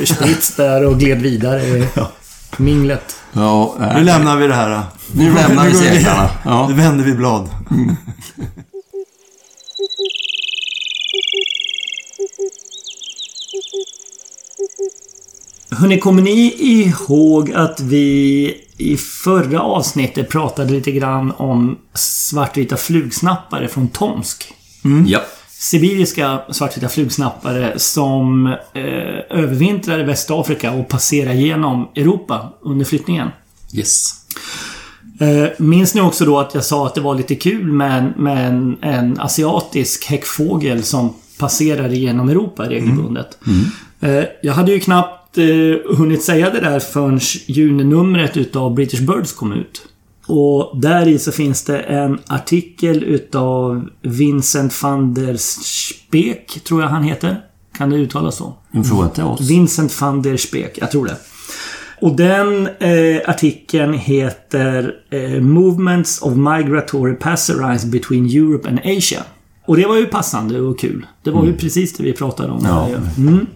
spritz där och gled vidare i minglet. ja äh, Nu lämnar vi det här. då. Nu lämnar vi seglarna. Ja. Nu vänder vi blad. Hörrni, kommer ni ihåg att vi i förra avsnittet pratade lite grann om svartvita flugsnappare från Tomsk? ja. Sibiriska svartvita flugsnappare som eh, övervintrar i Västafrika och passerar genom Europa under flyttningen. Yes. Eh, minns ni också då att jag sa att det var lite kul med en, med en, en asiatisk häckfågel som passerar genom Europa regelbundet? Eh, jag hade ju knappt eh, hunnit säga det där förrän juninumret utav British Birds kom ut. Och där i så finns det en artikel utav Vincent van der Speek, tror jag han heter. Kan det uttalas så? En fråga till oss. Vincent van der Speek, jag tror det. Och den eh, artikeln heter eh, Movements of Migratory Passerines Between Europe and Asia. Och det var ju passande och kul. Det var ju precis det vi pratade om. Ja. Mm.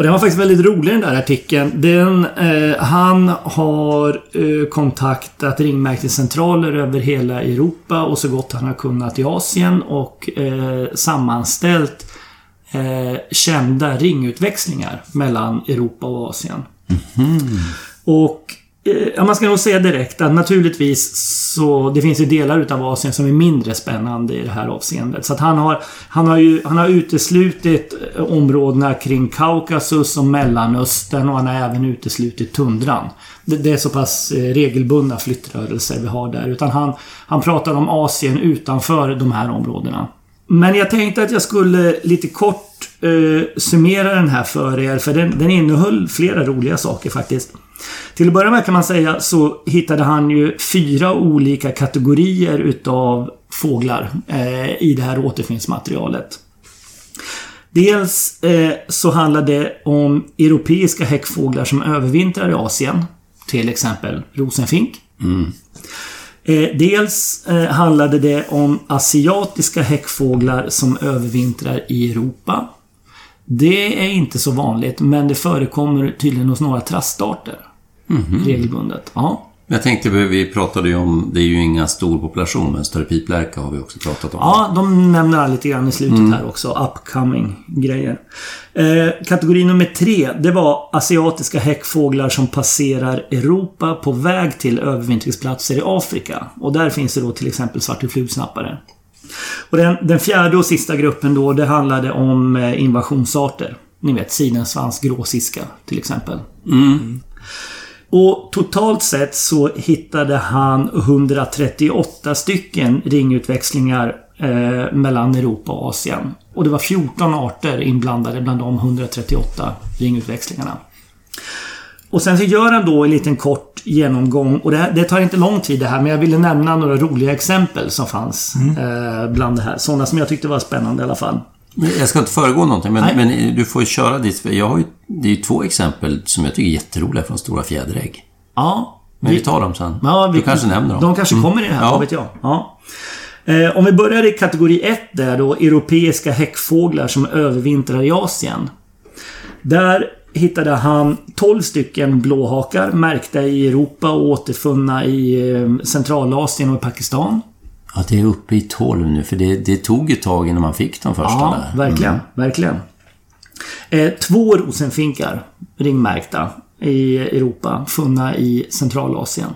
Och den var faktiskt väldigt rolig den där artikeln. Den, eh, han har eh, kontaktat ringmärkescentraler över hela Europa och så gott han har kunnat i Asien och eh, sammanställt eh, kända ringutväxlingar mellan Europa och Asien. Och eh, Eh, ja, man ska nog säga direkt att naturligtvis så det finns ju delar utav Asien som är mindre spännande i det här avseendet. Så att han har, han har ju han har uteslutit eh, områdena kring Kaukasus och Mellanöstern och han har även uteslutit tundran. Det, det är så pass eh, regelbundna flyttrörelser vi har där. Utan han, han pratar om Asien utanför de här områdena. Men jag tänkte att jag skulle lite kort eh, summera den här för er, för den, den innehöll flera roliga saker faktiskt. Till att börja med kan man säga så hittade han ju fyra olika kategorier utav fåglar eh, i det här återfinnsmaterialet. Dels eh, så handlar det om europeiska häckfåglar som övervintrar i Asien. Till exempel rosenfink. Eh, dels eh, handlade det om asiatiska häckfåglar som övervintrar i Europa. Det är inte så vanligt, men det förekommer tydligen hos några trastarter. Regelbundet. Ja. Jag tänkte, vi pratade ju om, det är ju inga stor population, men större piplärka har vi också pratat om. Ja, de nämner han lite grann i slutet här också. Upcoming grejer. Eh, kategori nummer tre, det var asiatiska häckfåglar som passerar Europa på väg till övervintringsplatser i Afrika. Och där finns det då till exempel svartflugsnappare. Och den, den fjärde och sista gruppen då, det handlade om eh, invasionsarter. Ni vet, sidensvans, gråsiska till exempel. Och totalt sett så hittade han 138 stycken ringutväxlingar eh, mellan Europa och Asien. Och det var 14 arter inblandade bland de 138 ringutväxlingarna. Och sen så gör han då en liten kort genomgång. Och det, här, det tar inte lång tid det här, men jag ville nämna några roliga exempel som fanns eh, bland det här. Sådana som jag tyckte var spännande i alla fall. Jag ska inte föregå någonting, men, men du får ju köra ditt. Jag har ju, det är ju två exempel som jag tycker är jätteroliga från Stora Fjäderägg. Ja. Men vi tar dem sen. Ja, vi, du kanske nämner dem. De kanske kommer i det här, Ja. vad vet jag. Ja. Eh, om vi börjar i kategori 1 där då, europeiska häckfåglar som övervintrar i Asien. Där hittade han 12 stycken blåhakar märkta i Europa och återfunna i eh, Centralasien och Pakistan. Ja, det är uppe i 12 nu, för det, det tog ett tag innan man fick de första Ja, där. verkligen. Verkligen. Eh, två rosenfinkar ringmärkta i Europa, funna i Centralasien.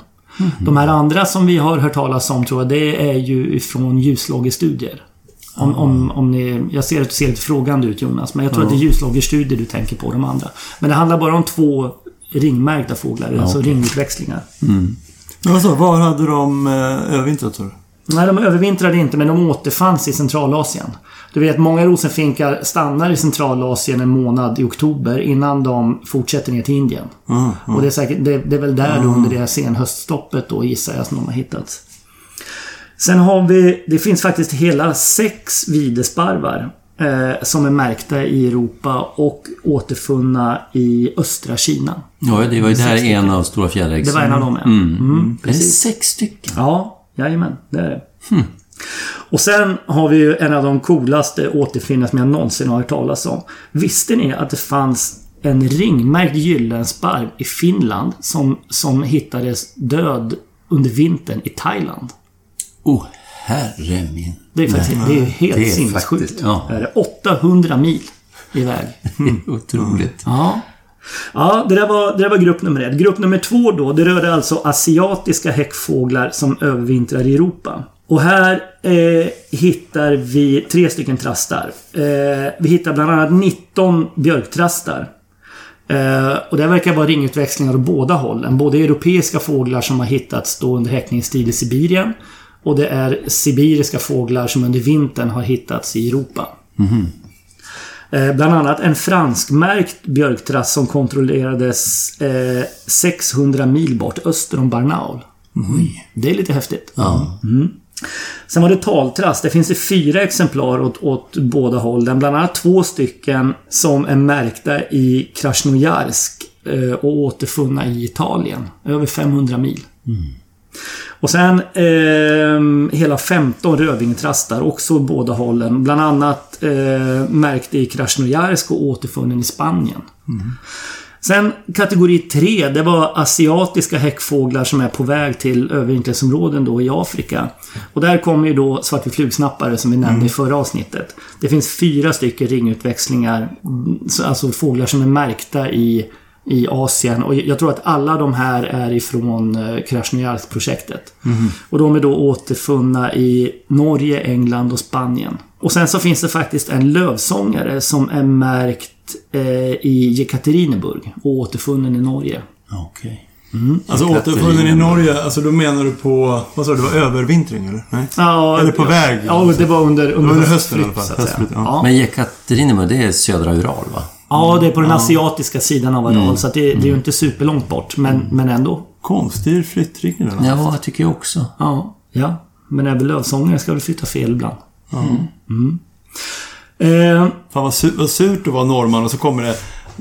De här andra som vi har hört talas om tror jag, det är ju från ljuslågestudier. Om, om, om ni, jag ser att du ser lite frågande ut Jonas, men jag tror att det är ljuslågestudier du tänker på, de andra. Men det handlar bara om två ringmärkta fåglar, alltså okej. ringutväxlingar. Vad sa Var hade de eh, övervintrat sa du? Nej, de övervintrade inte, men de återfanns i Centralasien. Du vet, många rosenfinkar stannar i Centralasien en månad i oktober innan de fortsätter ner till Indien. Mm, Och det är, säkert, det, det är väl där då under det här senhöststoppet då gissar jag som de har hittats. Sen har vi, det finns faktiskt hela sex videsparvar eh, som är märkta i Europa och återfunna i östra Kina. Ja, det var ju där en av Stora Fjäderäggs... Det var en av dem, ja. Mm, Är det sex stycken? Ja, jajamän. Det är det. Och sen har vi ju en av de coolaste återfinningar som jag någonsin har hört talas om. Visste ni att det fanns en ringmärkt gyllensparv i Finland som, som hittades död under vintern i Thailand? Oh, herre min. Det är faktiskt det är helt Det är sinnessjukt. faktiskt, ja. *laughs* Det är 800 mil iväg. Otroligt. Ja. Ja, det där, var, det där var grupp nummer ett. Grupp nummer två då, det rörde alltså asiatiska häckfåglar som övervintrar i Europa. Och här eh, hittar vi tre stycken trastar. Eh, vi hittar bland annat 19 björktrastar. Eh, och det verkar vara ringutväxlingar åt båda hållen. Både europeiska fåglar som har hittats då under häckningstid i Sibirien. Och det är sibiriska fåglar som under vintern har hittats i Europa. Eh, Bland annat en franskmärkt björktrast som kontrollerades eh, 600 mil bort öster om Barnaul. Det är lite häftigt. Ja. Sen var det taltrast. Det finns det fyra exemplar åt, åt båda hållen. Bland annat två stycken som är märkta i Krasnojarsk eh, och återfunna i Italien. Över 500 mil. Och sen eh, hela 15 rödvingetrastar, också åt båda hållen. Bland annat eh, märkt i Krasnojarsk och återfunnen i Spanien. Sen kategori 3, det var asiatiska häckfåglar som är på väg till övervintringsområden då i Afrika. Och där kommer ju då svartvit flugsnappare som vi nämnde i förra avsnittet. Det finns fyra stycken ringutväxlingar, mm, så- alltså fåglar som är märkta i, i Asien. Och jag tror att alla de här är ifrån eh, Krasnojarsk-projektet. Och de är då återfunna i Norge, England och Spanien. Och sen så finns det faktiskt en lövsångare som är märkt eh, i Jekaterinburg och återfunnen i Norge. Okej. Alltså återfunnen i Norge, alltså då menar du på... Vad sa du? Det var övervintring eller? Nej? Ja, Eller på väg. Ja, det var under, under, Under hösten i alla fall. Höstflytt, ja. Ja. Men Jekaterinburg, det är södra Ural, va? Ja, det är på den asiatiska sidan av Aral. Så att det, det är Mm. ju inte superlångt bort, men, men ändå. Konstig flyttriktning där. Ja, jag tycker jag också. Ja, ja. Men även lövsångare ska väl flytta fel ibland. Mm. Eh, Fan vad, su vad surt att vara norrman och så kommer det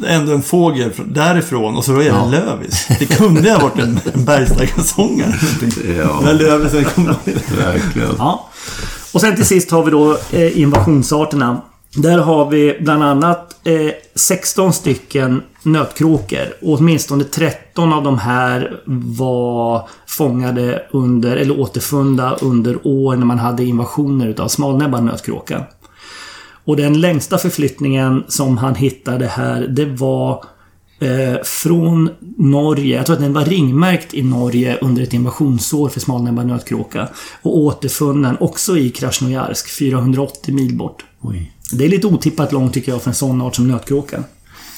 ändå en fågel från- därifrån och så är det Ja. lövis. Det kunde ha varit en, en någonting. Ja. När lövisen kommer Verkligen. Ja. Och sen till sist har vi då eh, invasionsarterna. Där har vi bland annat eh, 16 stycken nötkråkor. Och åtminstone 13 av de här var fångade under, eller återfunna under år när man hade invasioner utav smalnäbbad nötkråka. Och den längsta förflyttningen som han hittade här, det var eh, från Norge. Jag tror att den var ringmärkt i Norge under ett invasionsår för smalnäbbad nötkråka. Och återfunnen också i Krasnojarsk, 480 mil bort. Oj. Det är lite otippat långt tycker jag för en sån art som nötkråka.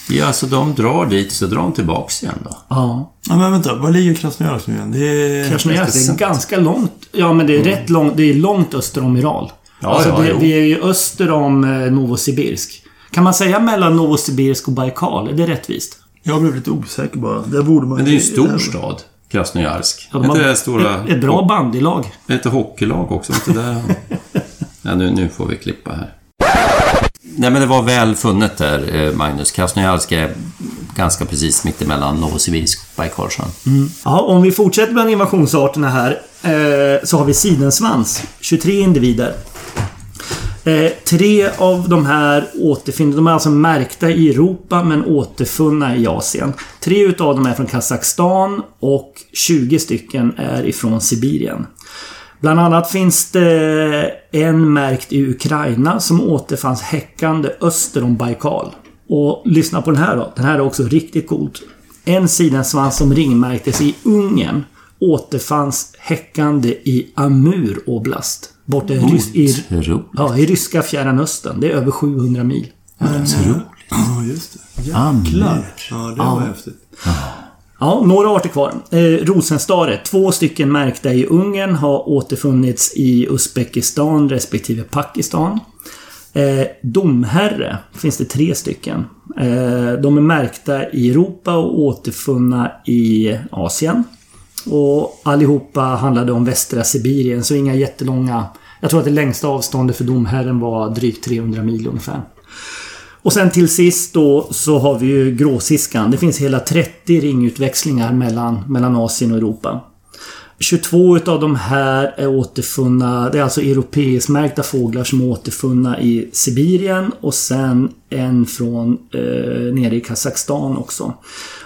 Ja, så de drar dit, så drar de tillbaks igen då? Ja. Ja, men vänta. Var ligger Krasnojarsk nu igen? Det är... Krasnojarsk, det är ganska långt. Ja, men det är rätt långt. Det är långt öster om Ural. Ja, alltså, ja, det, jo. vi är ju öster om eh, Novosibirsk. Kan man säga mellan Novosibirsk och Baikal? Är det rättvist? Jag blev lite osäker bara. Där borde man... Men det är ju en stor stad, Krasnojarsk. Ja, de har inte det stora... ett, ett bra bandylag. Inte hockeylag också? Inte där... *laughs* ja, nu, nu får vi klippa här. Nej, men det var väl funnet där, eh, Magnus. Krasnojarsk är ganska precis mittemellan Novosibirsk och Baikalsjön. Mm. Ja, om vi fortsätter bland invasionsarterna här eh, så har vi sidensvans. 23 individer. Eh, tre av de här återfinns... De är alltså märkta i Europa men återfunna i Asien. Tre utav dem är från Kazakstan och 20 stycken är ifrån Sibirien. Bland annat finns det en märkt i Ukraina som återfanns häckande öster om Baikal. Och lyssna på den här då. Den här är också riktigt coolt. En sidensvans som ringmärktes i Ungern återfanns häckande i Amur Oblast. Borta i, rys- i, ja, i ryska Fjärran Östern. Det är över 700 mil. Otroligt. Ja, just det. Amur. Ja, det var häftigt. Ja, några arter kvar. Eh, Rosenstare. Två stycken märkta i Ungern har återfunnits i Uzbekistan respektive Pakistan. Eh, domherre finns det tre stycken. Eh, de är märkta i Europa och återfunna i Asien. Och allihopa handlade om västra Sibirien, så inga jättelånga... Jag tror att det längsta avståndet för domherren var drygt 300 mil ungefär. Och sen till sist då så har vi ju gråsiskan. Det finns hela 30 ringutväxlingar mellan, mellan Asien och Europa. 22 utav de här är återfunna, det är alltså europeismärkta fåglar som är återfunna i Sibirien och sen en från eh, nere i Kazakstan också.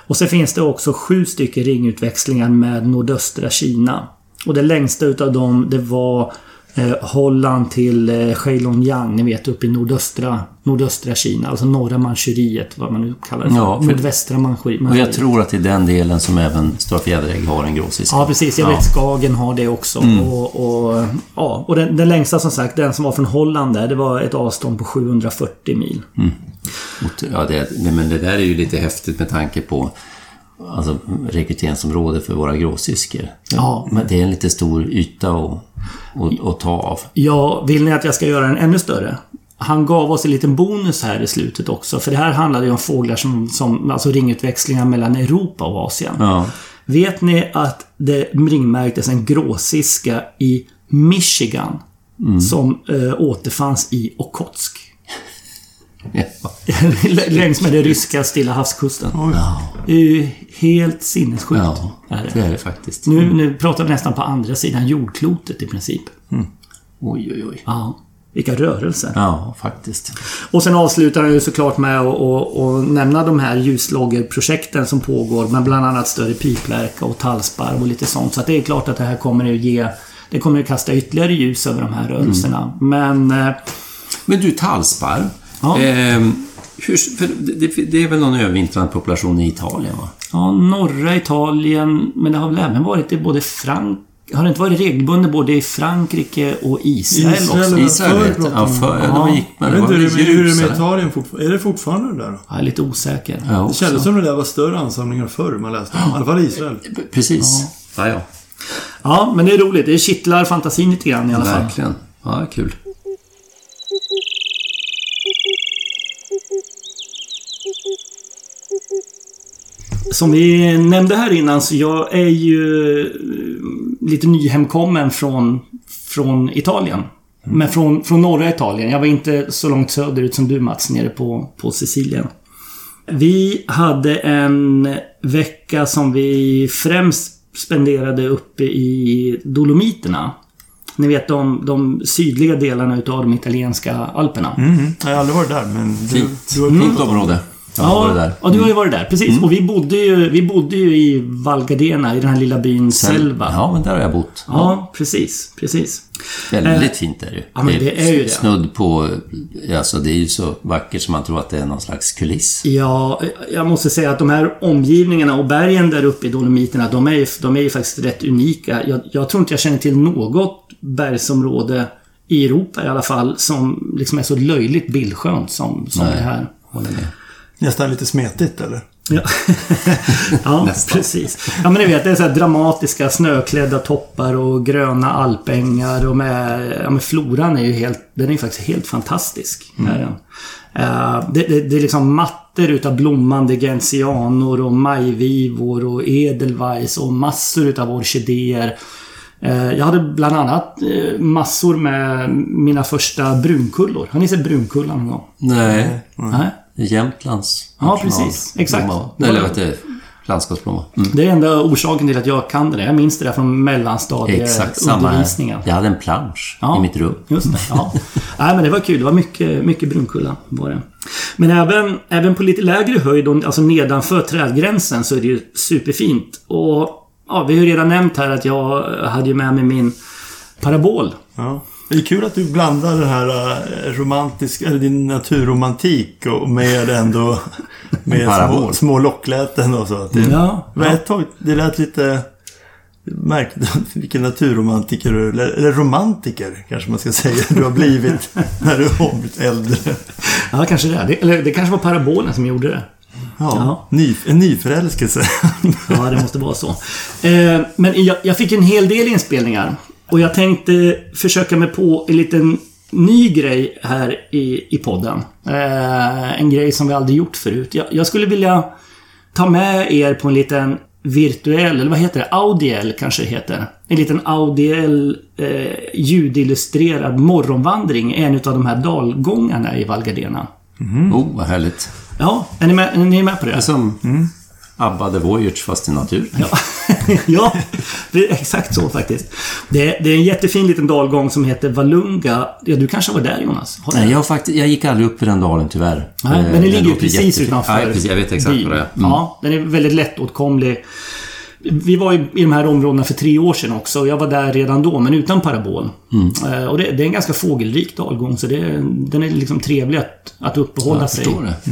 Och sen finns det också sju stycken ringutväxlingar med nordöstra Kina. Och det längsta utav dem det var eh, Holland till eh, Heilongjiang, ni vet uppe i nordöstra, nordöstra Kina. Alltså norra Manchuriet, vad man nu kallar det för. Ja, för- Nordvästra Manchuriet. Och jag tror att det är den delen som även Stora Fjäderägg har en gråsiska. Ja, precis. Jag vet Skagen har det också. Och, och, ja, och den, den längsta som sagt, den som var från Holland där, det var ett avstånd på 740 mil. Ot- Ja, det, men det där är ju lite häftigt med tanke på alltså, rekryteringsområde för våra gråsyskor. Ja. Men det är en lite stor yta att, att, att ta av. Ja, vill ni att jag ska göra den ännu större? Han gav oss en liten bonus här i slutet också. För det här handlade ju om fåglar som, som alltså ringutväxlingar mellan Europa och Asien. Ja. Vet ni att det ringmärktes en gråsiska i Michigan? Som eh, återfanns i Okotsk. *laughs* Ja. *laughs* Längs med den ryska Stilla havskusten. Det är ju helt sinnessjukt. ja, är det. är det faktiskt. Nu, nu pratar vi nästan på andra sidan jordklotet i princip. Oj, oj, oj. Ja. Vilka rörelser. Ja, faktiskt. Och sen avslutar han ju såklart med att att- att nämna de här ljusloggerprojekten som pågår med bland annat större piplärka och tallsparv och lite sånt. Så det är klart att det här kommer att ge... Det kommer att kasta ytterligare ljus över de här rörelserna. Men... eh, Men du, tallsparv. Ja. Ehm, hur, för det, det är väl någon övervintrande population i Italien, va? Ja, norra Italien, men det har väl även varit i både Frank... Har det inte varit regelbundet både i Frankrike och Israel, Israel också? Israel vet jag. Ja, man- för, ja. Ja. de gick Jag men vet det inte var hur, är det med. Italien fortfarande? Är det fortfarande det där då? Jag är lite osäker. Ja, Det kändes som det där var större ansamlingar förr man läste om. I alla fall i Israel. Precis. Ja, ja. Ja, men det är roligt. Det kittlar fantasin lite grann i alla fall. Verkligen. Ja, kul. Som vi nämnde här innan så jag är ju eh, lite nyhemkommen från, från Italien. Men från, från norra Italien. Jag var inte så långt söderut som du Mats, nere på, på Sicilien. Vi hade en vecka som vi främst spenderade uppe i Dolomiterna. Ni vet de, de sydliga delarna utav de italienska alperna. Mm. Jag har aldrig varit där, men du, Fint. du har Fint område. Jag har varit där. Mm. ja, du har ju varit där. Precis. Och vi bodde, ju, vi bodde ju i Val Gardena, i den här lilla byn Selva. Ja, men där har jag bott. Ja, precis. Precis. Väldigt fint är det ju. Eh, ja, men det är ju det. Snudd på... Alltså, det är ju så vackert som man tror att det är någon slags kuliss. Ja, jag måste säga att de här omgivningarna och bergen där uppe i Dolomiterna, de är ju, de är ju faktiskt rätt unika. Jag, jag tror inte jag känner till något bergsområde i Europa i alla fall som liksom är så löjligt bildskönt som, som Nej. det här. Håller med. Nästan lite smetigt eller? Ja, *laughs* ja precis. Ja, men ni vet, det är så här dramatiska snöklädda toppar och gröna alpängar och med... Ja, men floran är ju helt... Den är faktiskt helt fantastisk. Är den. Eh, det, det, det är liksom mattor utav blommande gentianor och majvivor och edelweiss och massor utav orkidéer. Eh, Jag hade bland annat eh, massor med mina första brunkullor. Har ni sett brunkullan någon gång? Nej. Nej? Jämtlands Ja, precis. Exakt. Eller vad heter det? Landskapsblomma. Mm. Det är enda orsaken till att jag kan det. där. Jag minns det där från mellanstadieundervisningen. Jag hade en plansch Ja. i mitt rum. Just det. Ja. *laughs* Nej, men det var kul. Det var mycket, mycket brunkulla var det. Men även, även på lite lägre höjd, alltså nedanför trädgränsen, så är det ju superfint. Och ja, vi har ju redan nämnt här att jag hade ju med mig min parabol. Ja. Det är kul att du blandar den här eh, romantiska, eller din naturromantik och med ändå *laughs* med små, små lockläten och så. Det, Ja. ett tag, det lät lite märkligt *laughs* vilken naturromantiker du eller, eller romantiker kanske man ska säga du har blivit *laughs* när du har blivit äldre. Ja, kanske det. det. Eller det kanske var parabolen som gjorde det. Ja, Ja. Ny, en nyförälskelse. Ja, det måste vara så. Eh, men jag, jag fick en hel del inspelningar. Och jag tänkte försöka mig på en liten ny grej här i, i podden. Eh, en grej som vi aldrig gjort förut. Jag, jag skulle vilja ta med er på en liten virtuell, eller vad heter det? Audiell kanske det heter. En liten audiell eh, ljudillustrerad morgonvandring i en av de här dalgångarna i Val Gardena. Oh, vad härligt. Ja, är ni med, är ni med på det? Det som Abba the Voyage fast i natur. Ja, *laughs* ja det är exakt så faktiskt. Det är, det är en jättefin liten dalgång som heter Valunga. Ja, du kanske var där Jonas? Har? Nej, jag, faktiskt, jag gick aldrig upp i den dalen tyvärr. Nej, Eh, men den ligger ju precis utanför Nej, precis. Jag vet exakt byn. vad det är. Mm. Ja, den är väldigt lättåtkomlig. Vi var i de här områdena för tre år sedan också. Jag var där redan då, men utan parabol. Mm. Eh, Och det, det är en ganska fågelrik dalgång, så det, den är liksom trevlig att, att uppehålla Jag sig förstår det.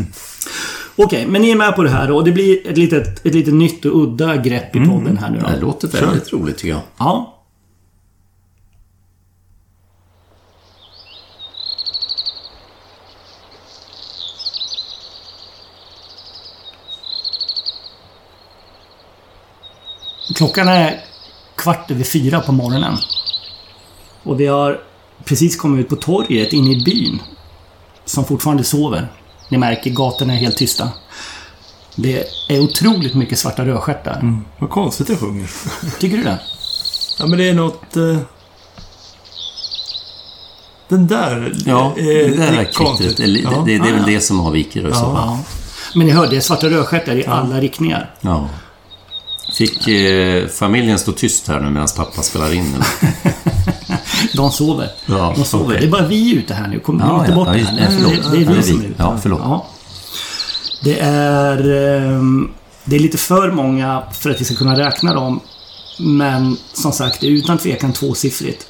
Okej, men ni är med på det här och det blir ett litet, ett litet nytt och udda grepp i podden här nu då. Det låter väldigt roligt tycker jag. Ja. Klockan är kvart över fyra på morgonen. Och vi har precis kommit ut på torget inne i byn. Som fortfarande sover. Ni märker, gatorna är helt tysta. Det är otroligt mycket svarta rödstjärtar. Vad konstigt jag sjunger. *laughs* Tycker du det? Ja, men det är något... Eh... Den där... Ja, eh, det där är konstigt. Det, det, Ja. det, det är väl ja. det som har viker och så. Ja. Men ni hörde, det är svarta rödstjärtar i alla riktningar. Ja. Fick eh, familjen stå tyst här nu medan pappa spelar in? *laughs* De sover. Ja, De sover. okej. Det är bara vi ute här nu. Kom Ja, inte ja, bort ja, det här. nej, förlåt. Det, det är Ja, vi som är ute. Ja, förlåt. Det är... ehm, Det är lite för många för att vi ska kunna räkna dem. Men som sagt, det är utan tvekan tvåsiffrigt.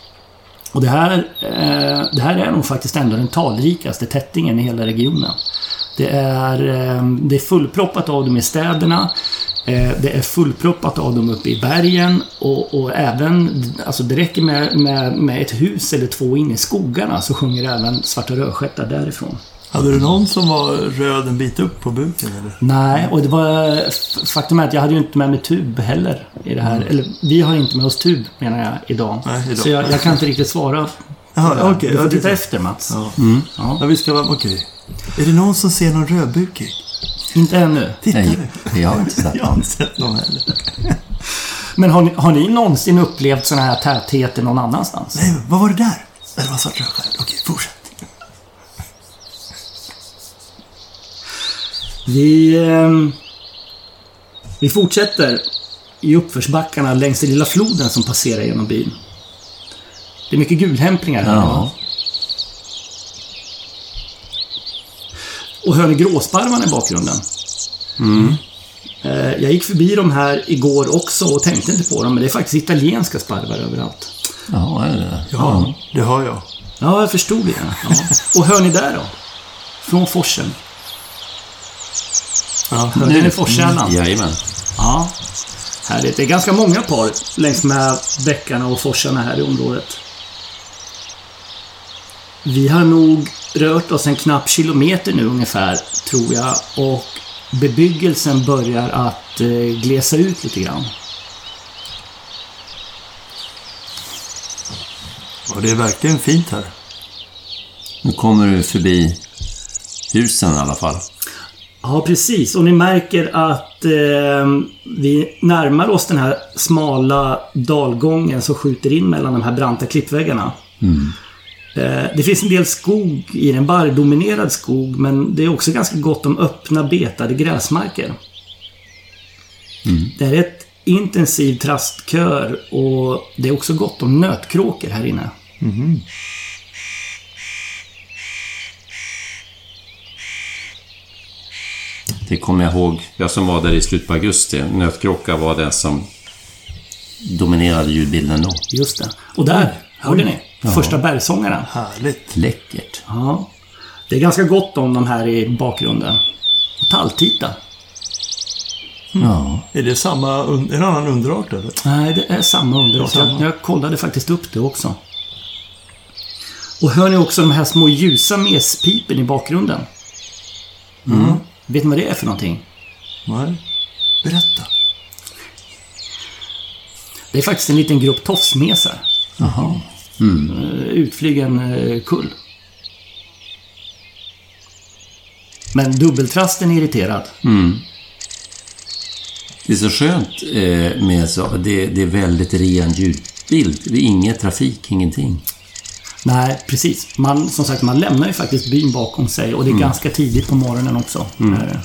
Och det här, eh, det här är nog faktiskt ändå den talrikaste tättingen i hela regionen. Det är, eh, det är fullproppat av dem i städerna. Eh, Det är fullproppat av dem uppe i bergen och, och även, alltså det räcker med, med, med ett hus eller två inne i skogarna så sjunger även Svarta Rödstjärtar därifrån. Hade du någon som var röd en bit upp på buken eller? Nej, och det var... Faktum är att jag hade ju inte med mig tub heller i det här. Eller, vi har inte med oss tub, menar jag, idag. Nej, idag. Så jag, jag kan inte riktigt svara. *laughs* Jaha, okej. du får titta det- efter, Mats. Ja. Ja. ja, vi ska vara... Okej. Är det någon som ser någon rödbukig? Inte ännu. Titta Nej, nu. jag har inte *laughs* sett Jag har inte sett någon heller. *laughs* Men har ni, har ni någonsin upplevt såna här tätheter någon annanstans? Nej, vad var det där? Det var svart rödstjärna. Okej, fortsätt. Vi... ehm, vi fortsätter i uppförsbackarna längs den lilla floden som passerar genom byn. Det är mycket gulhämplingar här. Ja. Och hör ni gråsparvarna i bakgrunden? Eh, Jag gick förbi dem här igår också och tänkte inte på dem, men det är faktiskt italienska sparvar överallt. Ja, är det Ja, det har jag. Ja, jag förstod det. Ja. Och hör ni där då? Från forsen. Ja. Hörde ni forskällan? Jajamän. Ja. Härligt. Det är ganska många par längs med bäckarna och forsarna här i området. vi har nog rört oss en knapp kilometer nu ungefär, tror jag. Och bebyggelsen börjar att eh, glesa ut lite grann. Ja, det är verkligen fint här. Nu kommer du förbi husen i alla fall. Ja, precis. Och ni märker att eh, vi närmar oss den här smala dalgången som skjuter in mellan de här branta klippväggarna. Eh, det finns en del skog i den, barrdominerad skog, men det är också ganska gott om öppna betade gräsmarker. Det är ett intensiv trastkör och det är också gott om nötkråkor här inne. Det kommer jag ihåg. Jag som var där i slutet på augusti. Nötkråka var den som dominerade ljudbilden då. Just det. Och där, hörde ni? Första bergsångaren. Härligt. Läckert. Ja. Det är ganska gott om de här i bakgrunden. Och Talltita. Ja. Är det samma... En annan underart eller? Nej, det är samma underart. Det är samma. Jag, jag kollade faktiskt upp det också. Och hör ni också de här små ljusa mespipen i bakgrunden? Mm. Vet ni vad det är för någonting? Nej. Berätta. Det är faktiskt en liten grupp tofsmesar. Jaha. Eh, Utflygen eh, kull. Men dubbeltrasten är irriterad. Det är så skönt eh, med så. Det, det är väldigt ren ljudbild. Det är inget trafik, ingenting. Nej, precis. Man, som sagt, man lämnar ju faktiskt byn bakom sig och det är ganska tidigt på morgonen också. Eh,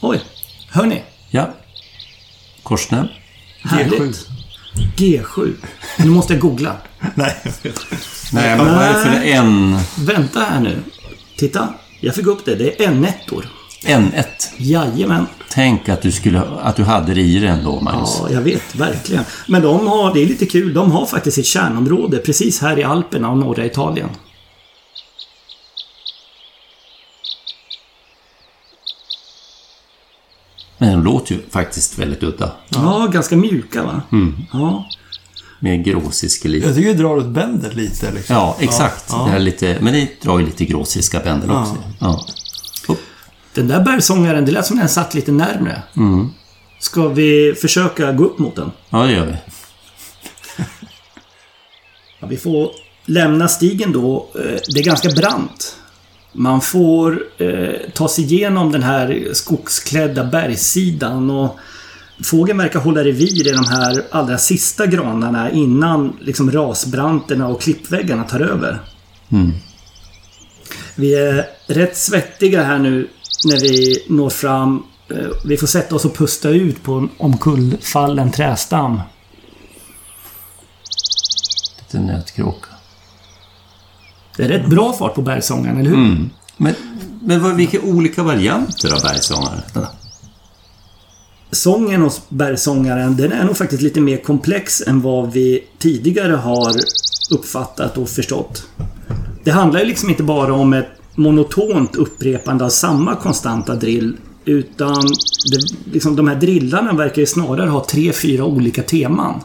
Oj, hör ni? Ja. Korsnäbb. Härligt. G7. Nu måste jag googla. *laughs* Nej. Nej, men vad är det för en... Vänta här nu. Titta, jag fick upp det. Det är N1-or. N1. Jajamän. Tänk att du, skulle, att du hade det i dig ändå, Magnus. Ja, jag vet. Verkligen. Men de har, det är lite kul, de har faktiskt sitt kärnområde precis här i Alperna och norra Italien. Men de låter ju faktiskt väldigt udda. Ja, ganska mjuka va? Ja. Med gråsiskelit. Jag tycker det drar åt bändet lite. Liksom. Ja, exakt. Det här är lite, men det drar ju lite gråsiska bänder också. Ja. Den där bergsångaren, det lät som den satt lite närmre. Ska vi försöka gå upp mot den? ja, det gör vi. *laughs* Ja, vi får lämna stigen då. Eh, Det är ganska brant. Man får eh, ta sig igenom den här skogsklädda bergssidan och Fågeln verkar hålla revir i de här allra sista granarna innan liksom rasbranterna och klippväggarna tar över. Vi är rätt svettiga här nu när vi når fram. Eh, Vi får sätta oss och pusta ut på en omkullfallen trästam. Lite nötkråka. Det är rätt bra fart på bergsångaren, eller hur? Men, men vad, vilka olika varianter av bergsångare? Sången hos bergsångaren, den är nog faktiskt lite mer komplex än vad vi tidigare har uppfattat och förstått. Det handlar ju liksom inte bara om ett monotont upprepande av samma konstanta drill. Utan det, liksom, de här drillarna verkar ju snarare ha tre, fyra olika teman.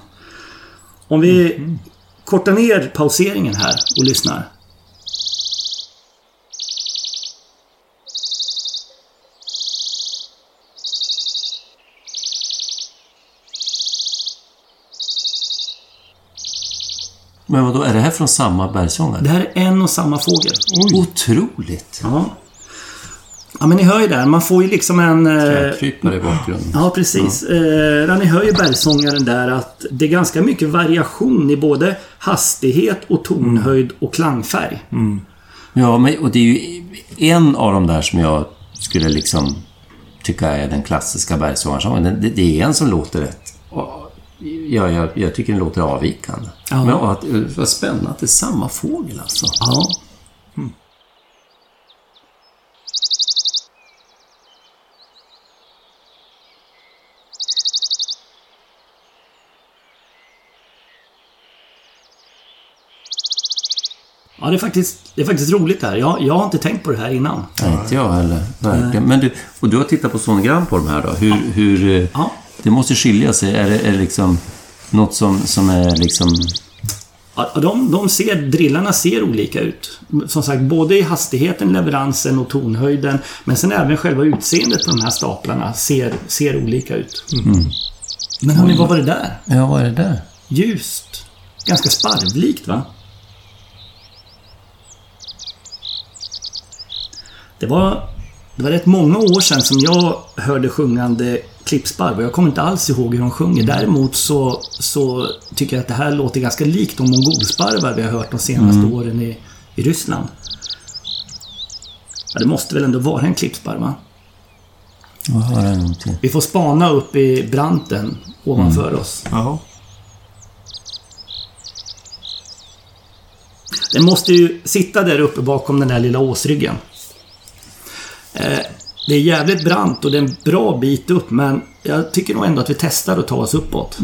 Om vi kortar ner pauseringen här och lyssnar. Men vad då är det här från samma bergsångare? Det här är en och samma fågel. Otroligt! Ja. Ja, men ni hör ju där. Man får ju liksom en... Eh, Krypare i bakgrunden. ja, precis. Eh, ja, ni hör ju bergsångaren där att det är ganska mycket variation i både hastighet och tonhöjd och klangfärg. Ja, men, och det är ju en av de där som jag skulle liksom tycka är den klassiska bergsångarsången. Det, det är en som låter rätt. Ja, jag, jag tycker den låter avvikande. Ja. Men att, vad spännande att det är samma fågel alltså. Ja. Ja, det är faktiskt, det är faktiskt roligt det här. Jag, jag har inte tänkt på det här innan. Nej, inte jag heller. Verkligen. Men du, och du har tittat på sonogram på de här då. Hur, hur, eh, Ja. Det måste skilja sig. Är det, är det liksom något som, som är liksom... Ja, de, de ser, drillarna ser olika ut. Som sagt, både i hastigheten, leveransen och tonhöjden. Men sen även själva utseendet på de här staplarna ser, ser olika ut. Men hörni, vad var det där? Ja, vad är det där? Ljust. Ganska sparvlikt, va? Det var, det var rätt många år sedan som jag hörde sjungande klippsparv och jag kommer inte alls ihåg hur de sjunger. Däremot så, så tycker jag att det här låter ganska likt de mongolsparvar vi har hört de senaste åren i, i Ryssland. Ja, det måste väl ändå vara en klippsparv, va? Vi får spana upp i branten ovanför oss. Jaha. Den måste ju sitta där uppe bakom den där lilla åsryggen. Eh, det är jävligt brant och det är en bra bit upp men jag tycker nog ändå att vi testar att ta oss uppåt.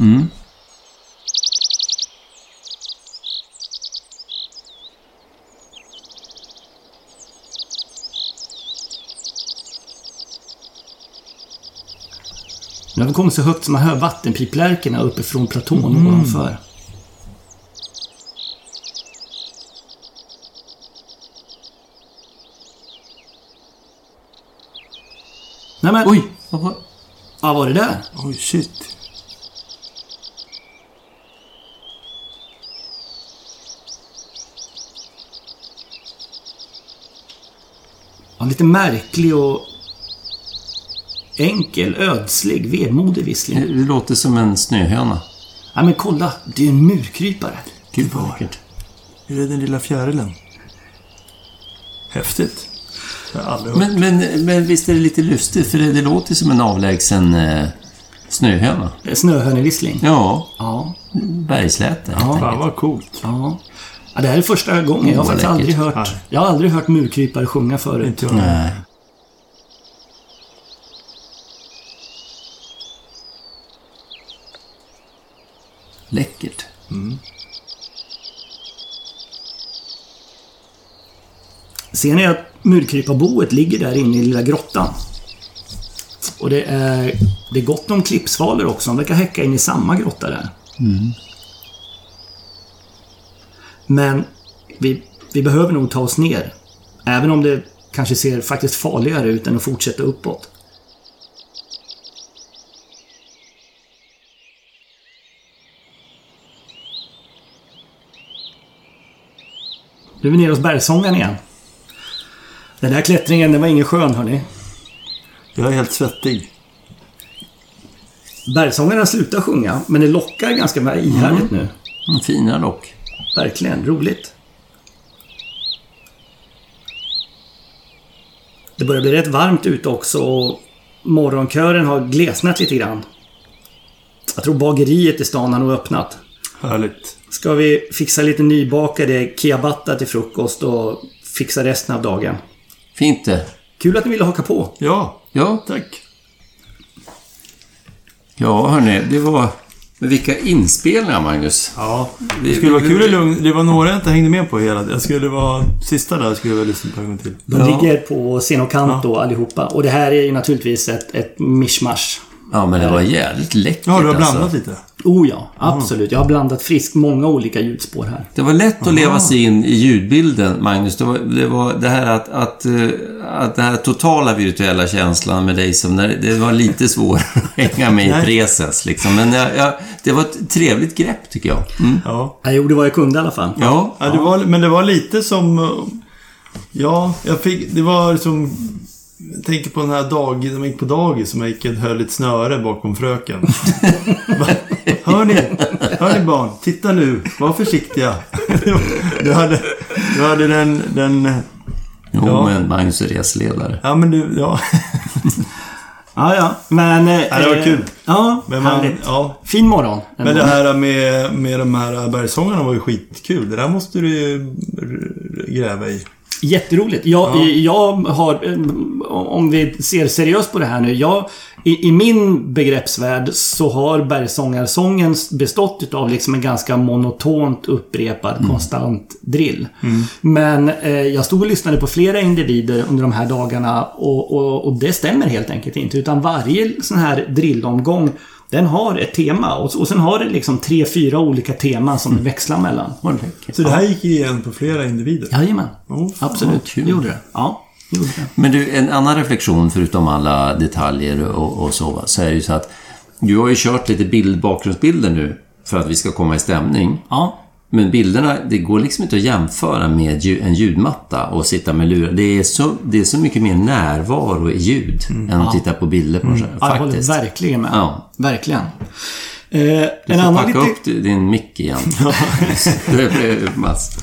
Nu har vi kommit så högt som man hör vattenpiplärkorna uppifrån platån ovanför. Nej men... Oj! Vad var... Vad var det där? Oj, shit. Ja, lite märklig och enkel, ödslig, vemodig vissling. Det låter som en snöhöna. Ja, men kolla! Det är en murkrypare. Gud vad läckert. Är det den lilla fjärilen? Häftigt. Aldrig hört. Men, men, men visst är det lite lustigt? För det, det låter som en avlägsen eh, snöhöna. Eh, Snöhönevissling. Ja, Ja. bergsläte. Ja. Fan vad coolt. Ja. ja. Det här är första gången. Jag har faktiskt aldrig hört... Nej. Jag har aldrig hört murkrypare sjunga förut. Inte jag. Nej. Läckert. Ser ni att murkryparboet ligger där inne i lilla grottan? Och det är, det är gott om klippsvalor också. De verkar häcka in i samma grotta där. Men vi, vi behöver nog ta oss ner. Även om det kanske ser faktiskt farligare ut än att fortsätta uppåt. Nu är vi nere hos bergsångaren igen. Den där klättringen, den var ingen skön hörni. Jag är helt svettig. Bergsångarna slutar sjunga, men det lockar ganska ihärdigt nu. Mm, fina dock. Verkligen, roligt. Det börjar bli rätt varmt ute också och morgonkören har glesnat lite grann. Jag tror bageriet i stan har nog öppnat. Härligt. Ska vi fixa lite nybakade ciabatta till frukost och fixa resten av dagen. Fint det. Kul att ni ville haka på. Ja, Ja, tack. ja hörni, det var... Men vilka inspelningar, Magnus. Ja, det skulle vara kul i lugn. Det var några jag inte hängde med på hela. Jag skulle vara... Sista där skulle jag väl lyssna på en gång till. De Ja. ligger på Senokanto allihopa. Och det här är ju naturligtvis ett, ett mischmasch. Ja, men det var jävligt läckert Ja, du har alltså. blandat lite. Oh ja, absolut. Jag har blandat friskt många olika ljudspår här. Det var lätt att leva sig in i ljudbilden, Magnus. Det var det, var det här att, att, eh, att den här totala virtuella känslan med dig som... Det var lite svårt *laughs* att hänga med i preses, liksom. Men jag, jag, det var ett trevligt grepp, tycker jag. Mm. Ja. Jag gjorde vad jag kunde i alla fall. Ja. ja det var, men det var lite som... eh, Ja, jag fick... Det var som... Jag tänker på den här dag, när man gick på dagis som jag gick och höll ett snöre bakom fröken. *laughs* Hör ni? Hör ni barn? Titta nu. Var försiktiga. *laughs* Du hade, du hade den... den Jo, Ja. men Magnus är reseledare. ja, men du... Ja. *laughs* Ja, ja. Men... Eh, Ja, det var eh, kul. Ja, Men man, härligt. ja. Fin morgon. Men det här med, med de här bergsångarna var ju skitkul. Det där måste du ju gräva i. Jätteroligt. Jag, Ja. jag har, om vi ser seriöst på det här nu. Jag, i, I min begreppsvärld så har bergsångarsången bestått av liksom en ganska monotont upprepad konstant drill. Men eh, jag stod och lyssnade på flera individer under de här dagarna och, och, och det stämmer helt enkelt inte. Utan varje sån här drillomgång Den har ett tema och, och sen har det liksom tre, fyra olika teman som det växlar mellan. Så det här gick igen på flera individer? Jajamän. Oh, Absolut. kul. Det gjorde det. Ja, gjorde det. Men du, en annan reflektion förutom alla detaljer och, och så, så är det ju så att du har ju kört lite bild, bakgrundsbilder nu för att vi ska komma i stämning. Ja. Men bilderna, det går liksom inte att jämföra med en ljudmatta och sitta med lurar. Det är så, det är så mycket mer närvaro i ljud än att titta på bilder på. Mm. Ja, jag håller Faktiskt. verkligen med. Ja. Verkligen. Eh, Du en, får annan packa lite, upp din mick igen. *laughs* *laughs* Mats.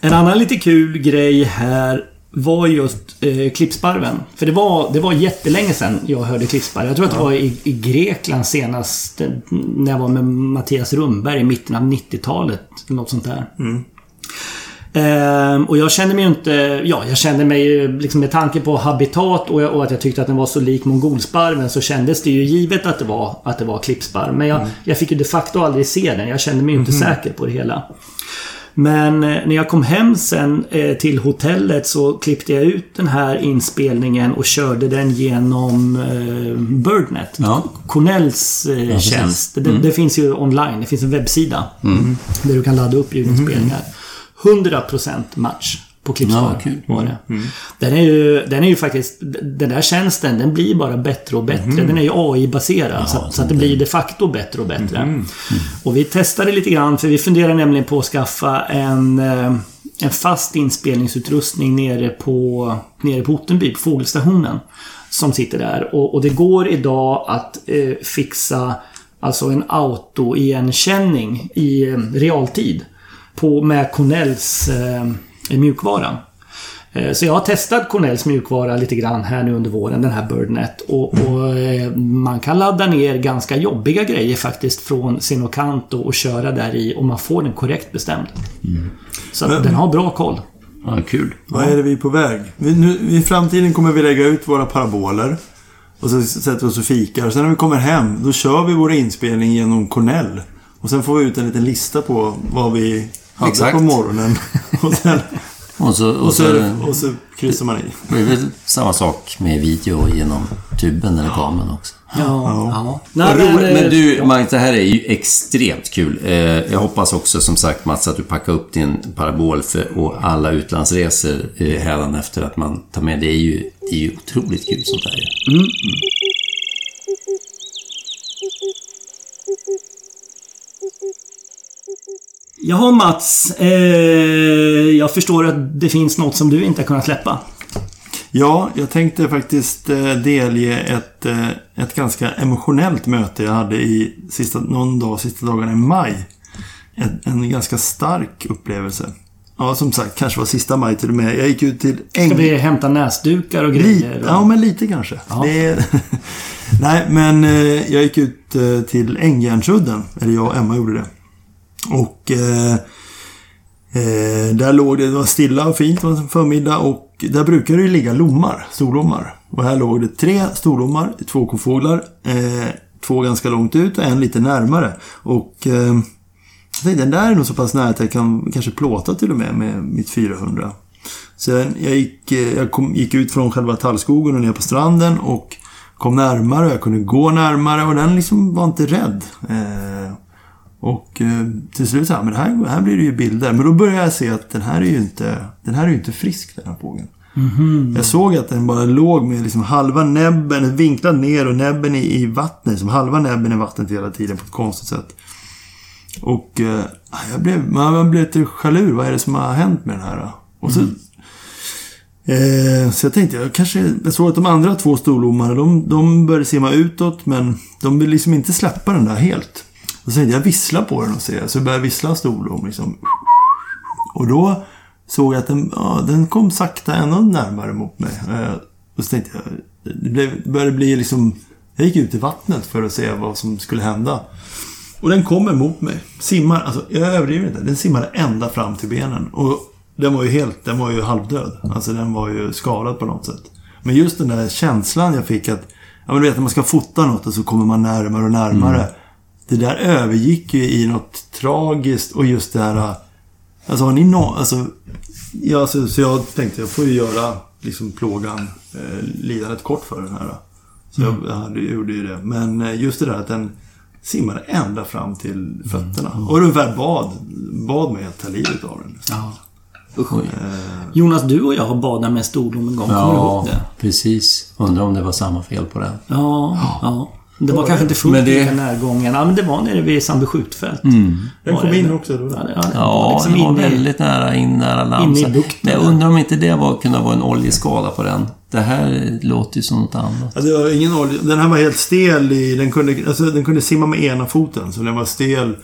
en annan lite kul grej här var just eh, klippsparven. För det var, det var jättelänge sedan jag hörde klippsparv. Jag tror att det var i, i Grekland senast eh, när jag var med Mattias Rundberg i mitten av 90-talet. eller Något sånt där. Ehm, och jag kände mig ju inte... Ja, jag kände mig ju liksom med tanke på habitat och, och att jag tyckte att den var så lik mongolsparven så kändes det ju givet att det var, att det var klippsparv. Men jag, jag fick ju de facto aldrig se den. Jag kände mig ju inte säker på det hela. Men eh, när jag kom hem sen eh, till hotellet så klippte jag ut den här inspelningen och körde den genom eh, Birdnet. Ja. Cornells precis. tjänst. Det, det finns ju online. Det finns en webbsida. Där du kan ladda upp ljudinspelningar. 100% match på Klippsbar Ja, kul. var det. Den, är ju, den är ju faktiskt... Den där tjänsten, den blir bara bättre och bättre. Den är ju AI-baserad. så, att- så att det blir de facto bättre och bättre. Och vi testade lite grann, för vi funderar nämligen på att skaffa en, eh, en fast inspelningsutrustning nere på, nere på Ottenby, på fågelstationen. Som sitter där. Och, och det går idag att eh, fixa alltså en autoigenkänning i eh, realtid. På, med Cornells eh, mjukvara. Eh, Så jag har testat Cornells mjukvara lite grann här nu under våren, den här Birdnet. Och, och eh, man kan ladda ner ganska jobbiga grejer faktiskt från Sinocanto och köra där i och man får den korrekt bestämd. Så att Men- den har bra koll. Ja, kul. Vad är det vi är på väg? Vi, nu, I framtiden kommer vi lägga ut våra paraboler. Och så sätter vi oss och fikar. Och sen när vi kommer hem, då kör vi vår inspelning genom Cornell. Och sen får vi ut en liten lista på vad vi hade Exakt. på morgonen. *laughs* Och, sen, Och så, och och, så, och så kryssar man i. det är väl samma sak med video genom tuben eller kameran också. Ja. ja. Vad Nej, eh, Men du, Magnus, det här är ju extremt kul. Eh, Jag hoppas också, som sagt, Mats, att du packar upp din parabol för, och alla utlandsresor eh, hädanefter att man tar med. Det är ju, det är ju otroligt kul sånt där. ju. Jaha Mats. Eh, jag förstår att det finns något som du inte har kunnat släppa. Ja, jag tänkte faktiskt eh, delge ett, eh, ett ganska emotionellt möte jag hade i sista, någon dag, sista dagarna i maj. En, en ganska stark upplevelse. Ja, som sagt, kanske var sista maj till och med. Jag gick ut till Ska Äng... vi hämta näsdukar och Lite, grejer? ja, men lite kanske. Det. *laughs* Nej, men eh, jag gick ut till Ängjärnsudden. Eller jag och Emma gjorde det. Och eh, eh, där låg det, det var stilla och fint, det var en förmiddag och där brukar det ju ligga lommar, storlommar. Och här låg det tre storlommar, två kofåglar, eh, två ganska långt ut och en lite närmare. Och eh, jag tänkte, den där är nog så pass nära att jag kan kanske plåta till och med med mitt 400. Sen jag gick, eh, jag kom, gick ut från själva tallskogen och ner på stranden och kom närmare och jag kunde gå närmare och den liksom var inte rädd. Eh, och eh, till slut så här, men här, här blir det ju bilder. Men då började jag se att den här är ju inte, den här är ju inte frisk den här fågeln. Jag såg att den bara låg med liksom halva näbben vinklad ner och näbben i, i vattnet. Som halva näbben i vattnet hela tiden på ett konstigt sätt. Och eh, jag blev, man blev lite jalur. Vad är det som har hänt med den här? då? Och så, eh, så jag tänkte, jag kanske... Jag såg att de andra två storlommarna, de, de började simma utåt. Men de vill liksom inte släppa den där helt. Så tänkte jag vissla på den och se. Så jag började vissla storlom liksom. Och då såg jag att den, ja, den kom sakta ännu närmare mot mig. Eh, och så tänkte jag, det, blev, började bli liksom... Jag gick ut i vattnet för att se vad som skulle hända. Och den kommer mot mig. Simmar, alltså jag överdriver inte. Den simmade ända fram till benen. Och den var ju helt, den var ju halvdöd. Alltså den var ju skadad på något sätt. Men just den där känslan jag fick att, ja men du vet när man ska fota något och så kommer man närmare och närmare. Det där övergick ju i något tragiskt och just det här... Alltså har ni nå... Alltså, ja, så, så jag tänkte jag får ju göra liksom plågan, eh, lidandet kort för den här. Så jag hade, gjorde ju det. Men eh, just det där att den simmade ända fram till fötterna. Och ungefär bad, bad mig att ta livet av den. Ja. Usch. Jonas, du och jag har badat med stordom en gång. Kommer du ihåg det? precis. Undrar om det var samma fel på den. Ja, ja. Det var kanske inte fullt Men det- lika närgången. Ja, men det var nere vid Sandby skjutfält. Den Var kom in också då. Ja, det, ja, var Ja, liksom den var inne i- väldigt nära in, nära land. inne i bukten Men jag undrar om inte det var, kunde vara en oljeskada på den. Det här låter ju som något annat. Ja, det var ingen olja. Den här var helt stel i... Den kunde, alltså, den kunde simma med ena foten. Så den var stel.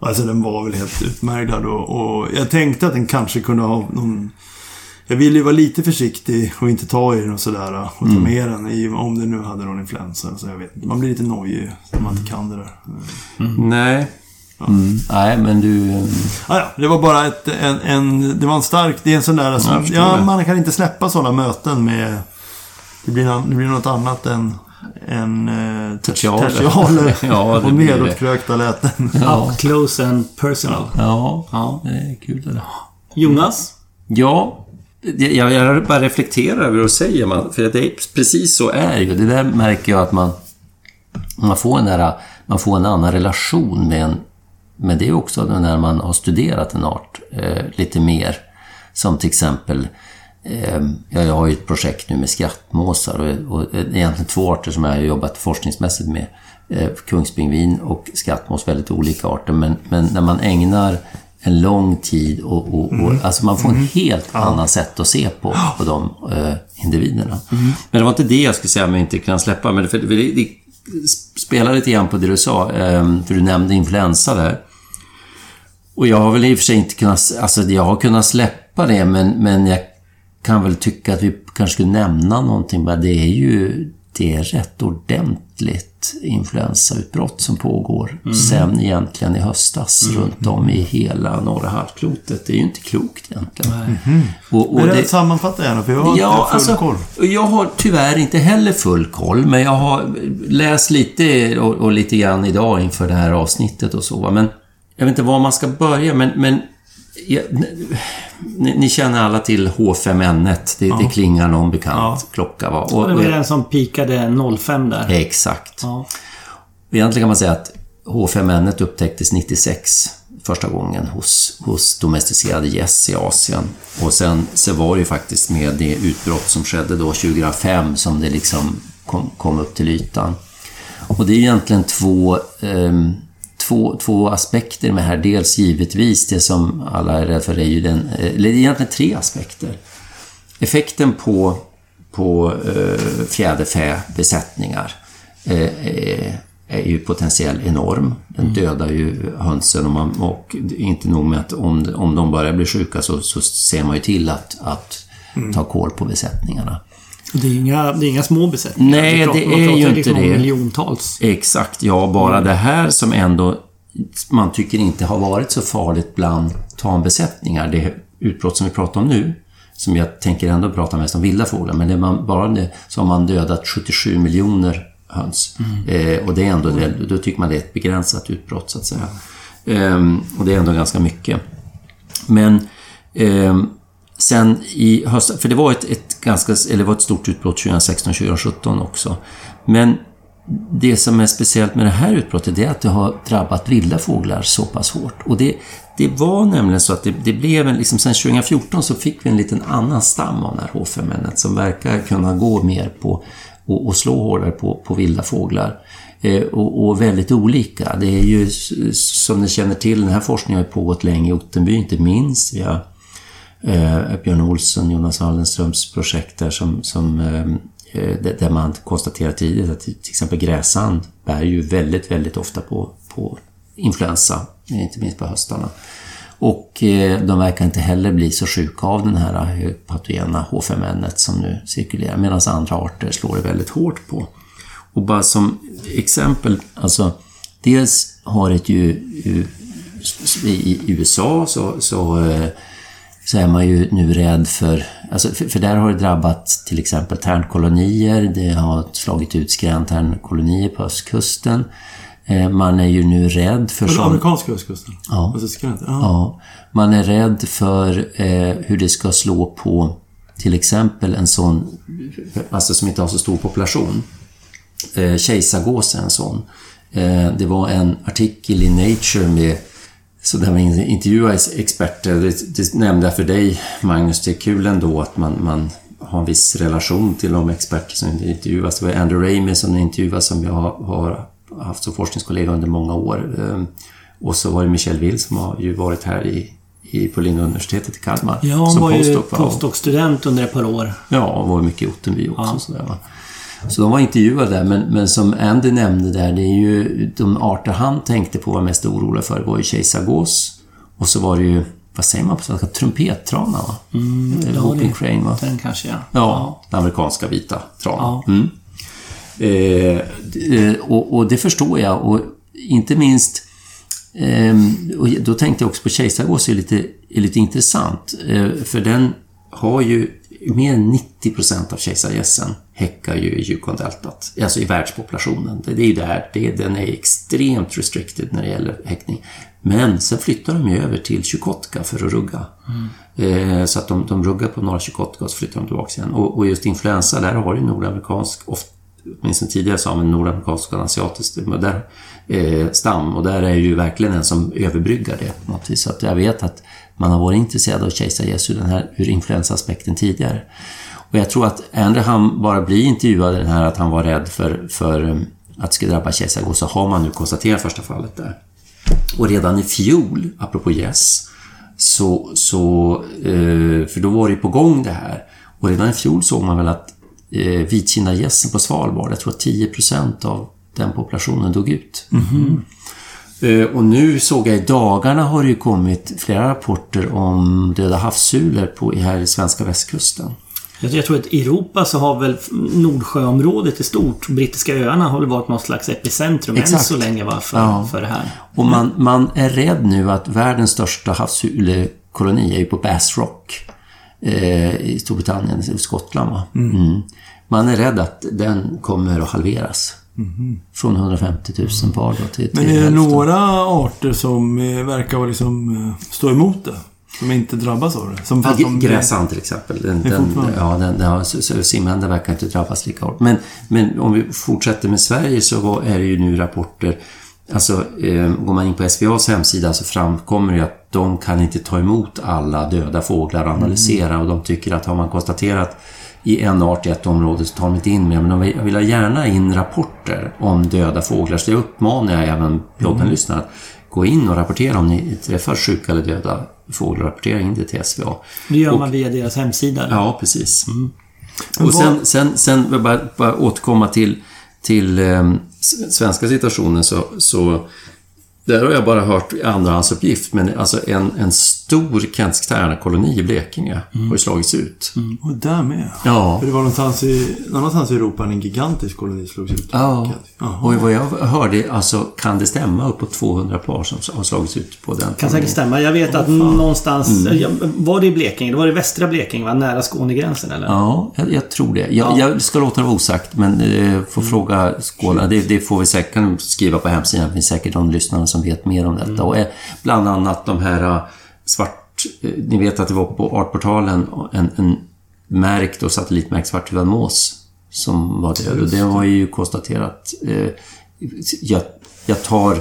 Alltså den var väl helt utmärglad. Och, och jag tänkte att den kanske kunde ha någon... Jag ville ju vara lite försiktig och inte ta i den och sådär. Och ta med den i, om den nu hade någon influensa. Så jag vet. Man blir lite nojig när man inte kan det där. Nej. Mm. Nej, men du... eh, Ah, ja, det var bara ett, en, en... Det var en stark... Det är en sån där... Förstår ja, det. man kan inte släppa sådana möten med... Det blir, det blir något annat än... än eh, Tertialer. tertialer. *laughs* Ja, det och det. nedåtkrökta läten. Up close and personal. Ja, Ja. det är kul det där. Jonas? Ja, det- jag, jag bara reflekterar över och säger man, för det är, precis så är det ju. Det där märker jag att man, man, får en där, man får en annan relation med en, men det är också när man har studerat en art eh, lite mer. Som till exempel, eh, jag har ju ett projekt nu med skrattmåsar och, och det är egentligen två arter som jag har jobbat forskningsmässigt med. Eh, kungspingvin och skrattmås, väldigt olika arter. Men, men när man ägnar en lång tid och, och, och alltså man får en helt annan sätt att se på, på de eh, individerna. Men det var inte det jag skulle säga, men inte kunna släppa. Men för, för det, det spelar lite grann på det du sa, eh, för du nämnde influensa där. Och jag har väl i och för sig inte kunnat, alltså jag har kunnat släppa det, men, men jag kan väl tycka att vi kanske skulle nämna någonting. Men det är ju, det är rätt ordentligt influensautbrott som pågår sen egentligen i höstas runt om i hela norra halvklotet. Det är ju inte klokt egentligen. Och, och Men det... det, sammanfatta gärna, för jag har Ja, inte full alltså, koll. jag har tyvärr inte heller full koll, men jag har läst lite och, och lite grann idag inför det här avsnittet och så. Men jag vet inte var man ska börja, men... men ja, ni, ni känner alla till H5N1. Det, det klingar någon bekant klocka. Va? Och, Det var den som pikade 05 där. exakt. Ja. Egentligen kan man säga att H5N1 upptäcktes 96 första gången hos, hos domesticerade gäss i Asien. Och sen så var det ju faktiskt med det utbrott som skedde då 2005 som det liksom kom, kom upp till ytan. Och det är egentligen två, ehm, två, två aspekter med här. Dels givetvis det som alla är rädda för är ju den, eller det är egentligen tre aspekter. Effekten på, på eh, fjäderfäbesättningar eh, är, är ju potentiell enorm. Den dödar ju hönsen och, man, och inte nog med att om, om de börjar bli sjuka så, så ser man ju till att, att ta koll på besättningarna. Det är inga, det är inga små besättningar. Nej, pratar- det är ju liksom inte om det. miljontals. Exakt, ja. Bara det här som ändå man tycker inte har varit så farligt bland tambesättningar. Det utbrott som vi pratar om nu, som jag tänker ändå prata mest om vilda fåglar, men det man, bara det så har man dödat 77 miljoner höns. Eh, och det är ändå, det, då tycker man det är ett begränsat utbrott så att säga. Ehm, och det är ändå ganska mycket. Men ehm, sen i höstas, för det var ett, ett ganska, eller det var ett stort utbrott 2016-2017 också. Men det som är speciellt med det här utbrottet är att det har drabbat vilda fåglar så pass hårt. Och det, det var nämligen så att det, det blev en, liksom sen 2014 så fick vi en liten annan stam av den här H5N som verkar kunna gå mer på och, och slå hårdare på, på vilda fåglar. Eh, och, och väldigt olika. Det är ju som ni känner till, den här forskningen har ju pågått länge i Ottenby, inte minst. Vi har eh, Björn Olsson, Jonas Wallenströms projekt där som, som eh, eh där man konstaterar tidigt att till exempel gräsand bär ju väldigt, väldigt ofta på, på influensa, eh, inte minst på höstarna. Och eh, de verkar inte heller bli så sjuka av den här eh, patogena H5N som nu cirkulerar, medan andra arter slår det väldigt hårt på. Och bara som exempel, alltså dels har det ju i USA så, så, så är man ju nu rädd för, alltså för, för där har det drabbat till exempel tärnkolonier, det har slagit ut skräntärnkolonier på östkusten. Eh, Man är ju nu rädd för På den sån- amerikanska östkusten? Ja. Alltså. Ja, man är rädd för eh, hur det ska slå på till exempel en sån, alltså som inte har så stor population. Eh, kejsargås är en sån. Eh, det var en artikel i Nature med så där man intervjuade experter. Det, det nämnde jag för dig, Magnus. Det är kul ändå att man, man har en viss relation till de experter som intervjuas. Det var Andrew Ramey som intervjuas som jag har haft som forskningskollega under många år. Ehm, och så var det Michel Will som har ju varit här i, i, på Linnéuniversitetet i Kalmar. Ja, han var ju postdoc-student under ett par år. Ja, och var mycket i Ottenby också. Ja. Sådär, va? Så de var intervjuade där, men, men som Andy nämnde där, det är ju de arter han tänkte på var mest oroliga för var ju kejsargås och så var det ju, vad säger man på svenska, trumpettrana va? Mm, Whooping crane va? Den kanske ja. Ja, den amerikanska vita tranan. Ja. Mm. Eh, eh, och, och, det förstår jag och inte minst eh, och då tänkte jag också på kejsargås är lite, är lite intressant. Eh, för den har ju mer än 90% av kejsargässen häckar ju i Yukon-deltat, alltså i världspopulationen. Det är ju där, det, den är extremt restricted när det gäller häckning. Men sen flyttar de ju över till Chukotka för att rugga. Mm. Eh, så att de, de ruggar på norra Chukotka och så flyttar de tillbaka igen. Och, och just influensa, där har du nordamerikansk, ofta, åtminstone tidigare sa man nordamerikansk och asiatisk där, eh, stam. Och där är ju verkligen en som överbryggar det på något vis. Så att jag vet att man har varit intresserad av kejsargäss ur, den här, ur influensaaspekten tidigare. Och jag tror att ändå han bara blir intervjuad den här att han var rädd för, för um, att det skulle drabba kejsargås så har man nu konstaterat första fallet där. Och redan i fjol, apropå gäss, så, så, eh, för då var det ju på gång det här. Och redan i fjol såg man väl att eh, vitkinnagässen på Svalbard, jag tror att 10 av den populationen dog ut. Mm -hmm. Och nu såg jag i dagarna har det ju kommit flera rapporter om döda havssulor på, här i svenska västkusten. Jag tror att i Europa så har väl Nordsjöområdet i stort, brittiska öarna, har väl varit något slags epicentrum Exakt. än så länge va, för, ja. för det här. Och man, man är rädd nu att världens största havshulekoloni är ju på Bass Rock eh, i Storbritannien, i Skottland. Va? Mm. Mm. Man är rädd att den kommer att halveras. Mm. Från 150 000 par då till, till Men är det hälften. några arter som eh, verkar liksom eh, stå emot det? Som inte drabbas av det? Som ja, de, gräsand till exempel. Den, den, ja, den, ja, simhänder verkar inte drabbas lika hårt. Men, men om vi fortsätter med Sverige så är det ju nu rapporter Alltså, eh, går man in på SVAs hemsida så framkommer det att de kan inte ta emot alla döda fåglar och analysera mm. och de tycker att har man konstaterat i en art i ett område så tar de inte in mer. Men de vill ha gärna in rapporter om döda fåglar. Så det uppmanar jag även poddenlyssnare att gå in och rapportera om ni träffar sjuka eller döda in det till SVA. Det gör och, man via deras hemsida? Eller? Ja, precis. Mm. Och sen, sen, sen bara, bara återkomma till, till eh, svenska situationen så, så där har jag bara hört andrahandsuppgift, men alltså en, en stor kentisk koloni i Blekinge mm. har ju slagits ut. Mm. Och där med? Ja. För det var någonstans i, någonstans i Europa en gigantisk koloni slogs ut. Ja. Och vad jag hörde, alltså kan det stämma uppåt 200 par som har slagits ut på den? Kan säkert stämma. Jag vet oh, att fan. någonstans, mm. var det i Blekinge? Det var det västra Blekinge, va? Nära Skånegränsen eller? Ja, jag, jag tror det. Jag, ja. jag, ska låta det vara osagt, men eh, får mm. fråga Skåne. Det, det, får vi säkert skriva på hemsidan. Det finns säkert de lyssnare som vet mer om detta. Mm. Och eh, bland annat de här eh, svart... Eh, ni vet att det var på Artportalen en, en märkt och satellitmärkt svarthuvad mås som var död. Och det har ju konstaterat... Eh, jag, jag tar...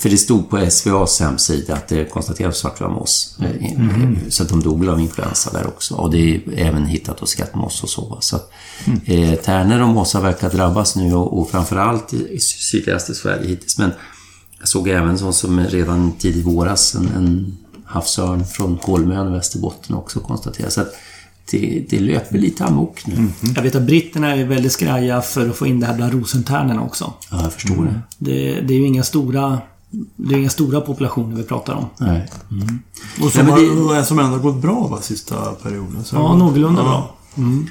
För det stod på SVAs hemsida att det konstaterades svarthuvad mås. Mm. Så att de dog av influensa där också. Och det är även hittat hos skattmås och så. Så att, mm. eh, tärnor och måsar verkar drabbas nu och, och framförallt i sydligaste Sverige hittills. Men jag såg även så som redan tidigt våras en, en havsörn från Kolmön i Västerbotten också konstateras. att det, det löper lite amok nu. Mm Jag vet att britterna är väldigt skraja för att få in det här bland rosentärnorna också. Ja, jag förstår mm. det. det. Det är ju inga stora det är inga stora populationer vi pratar om. Nej. Mm. Och som, Nej, det... som ändå gått bra va, sista perioden? Så ja, någorlunda ja. bra. Mm.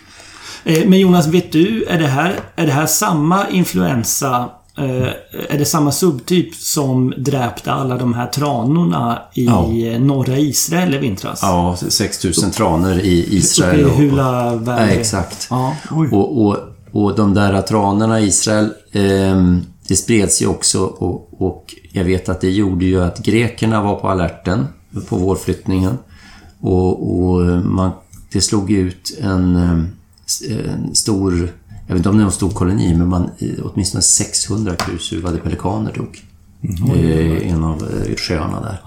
Eh, men Jonas, vet du, är det här, är det här samma influensa är det samma subtyp som dräpte alla de här tranorna i ja. norra Israel i vintras? Ja, 6000 tranor i Israel. Uppe i Hula Valley. Ja, exakt. Ja. Och, och, och de där tranorna i Israel, eh, det spreds ju också och, och jag vet att det gjorde ju att grekerna var på alerten på vårflyttningen. Och, och man, det slog ut en, en stor jag vet inte om det är någon stor koloni, men man, åtminstone 600 krusuvade pelikaner dog. I en av eh, sjöarna där.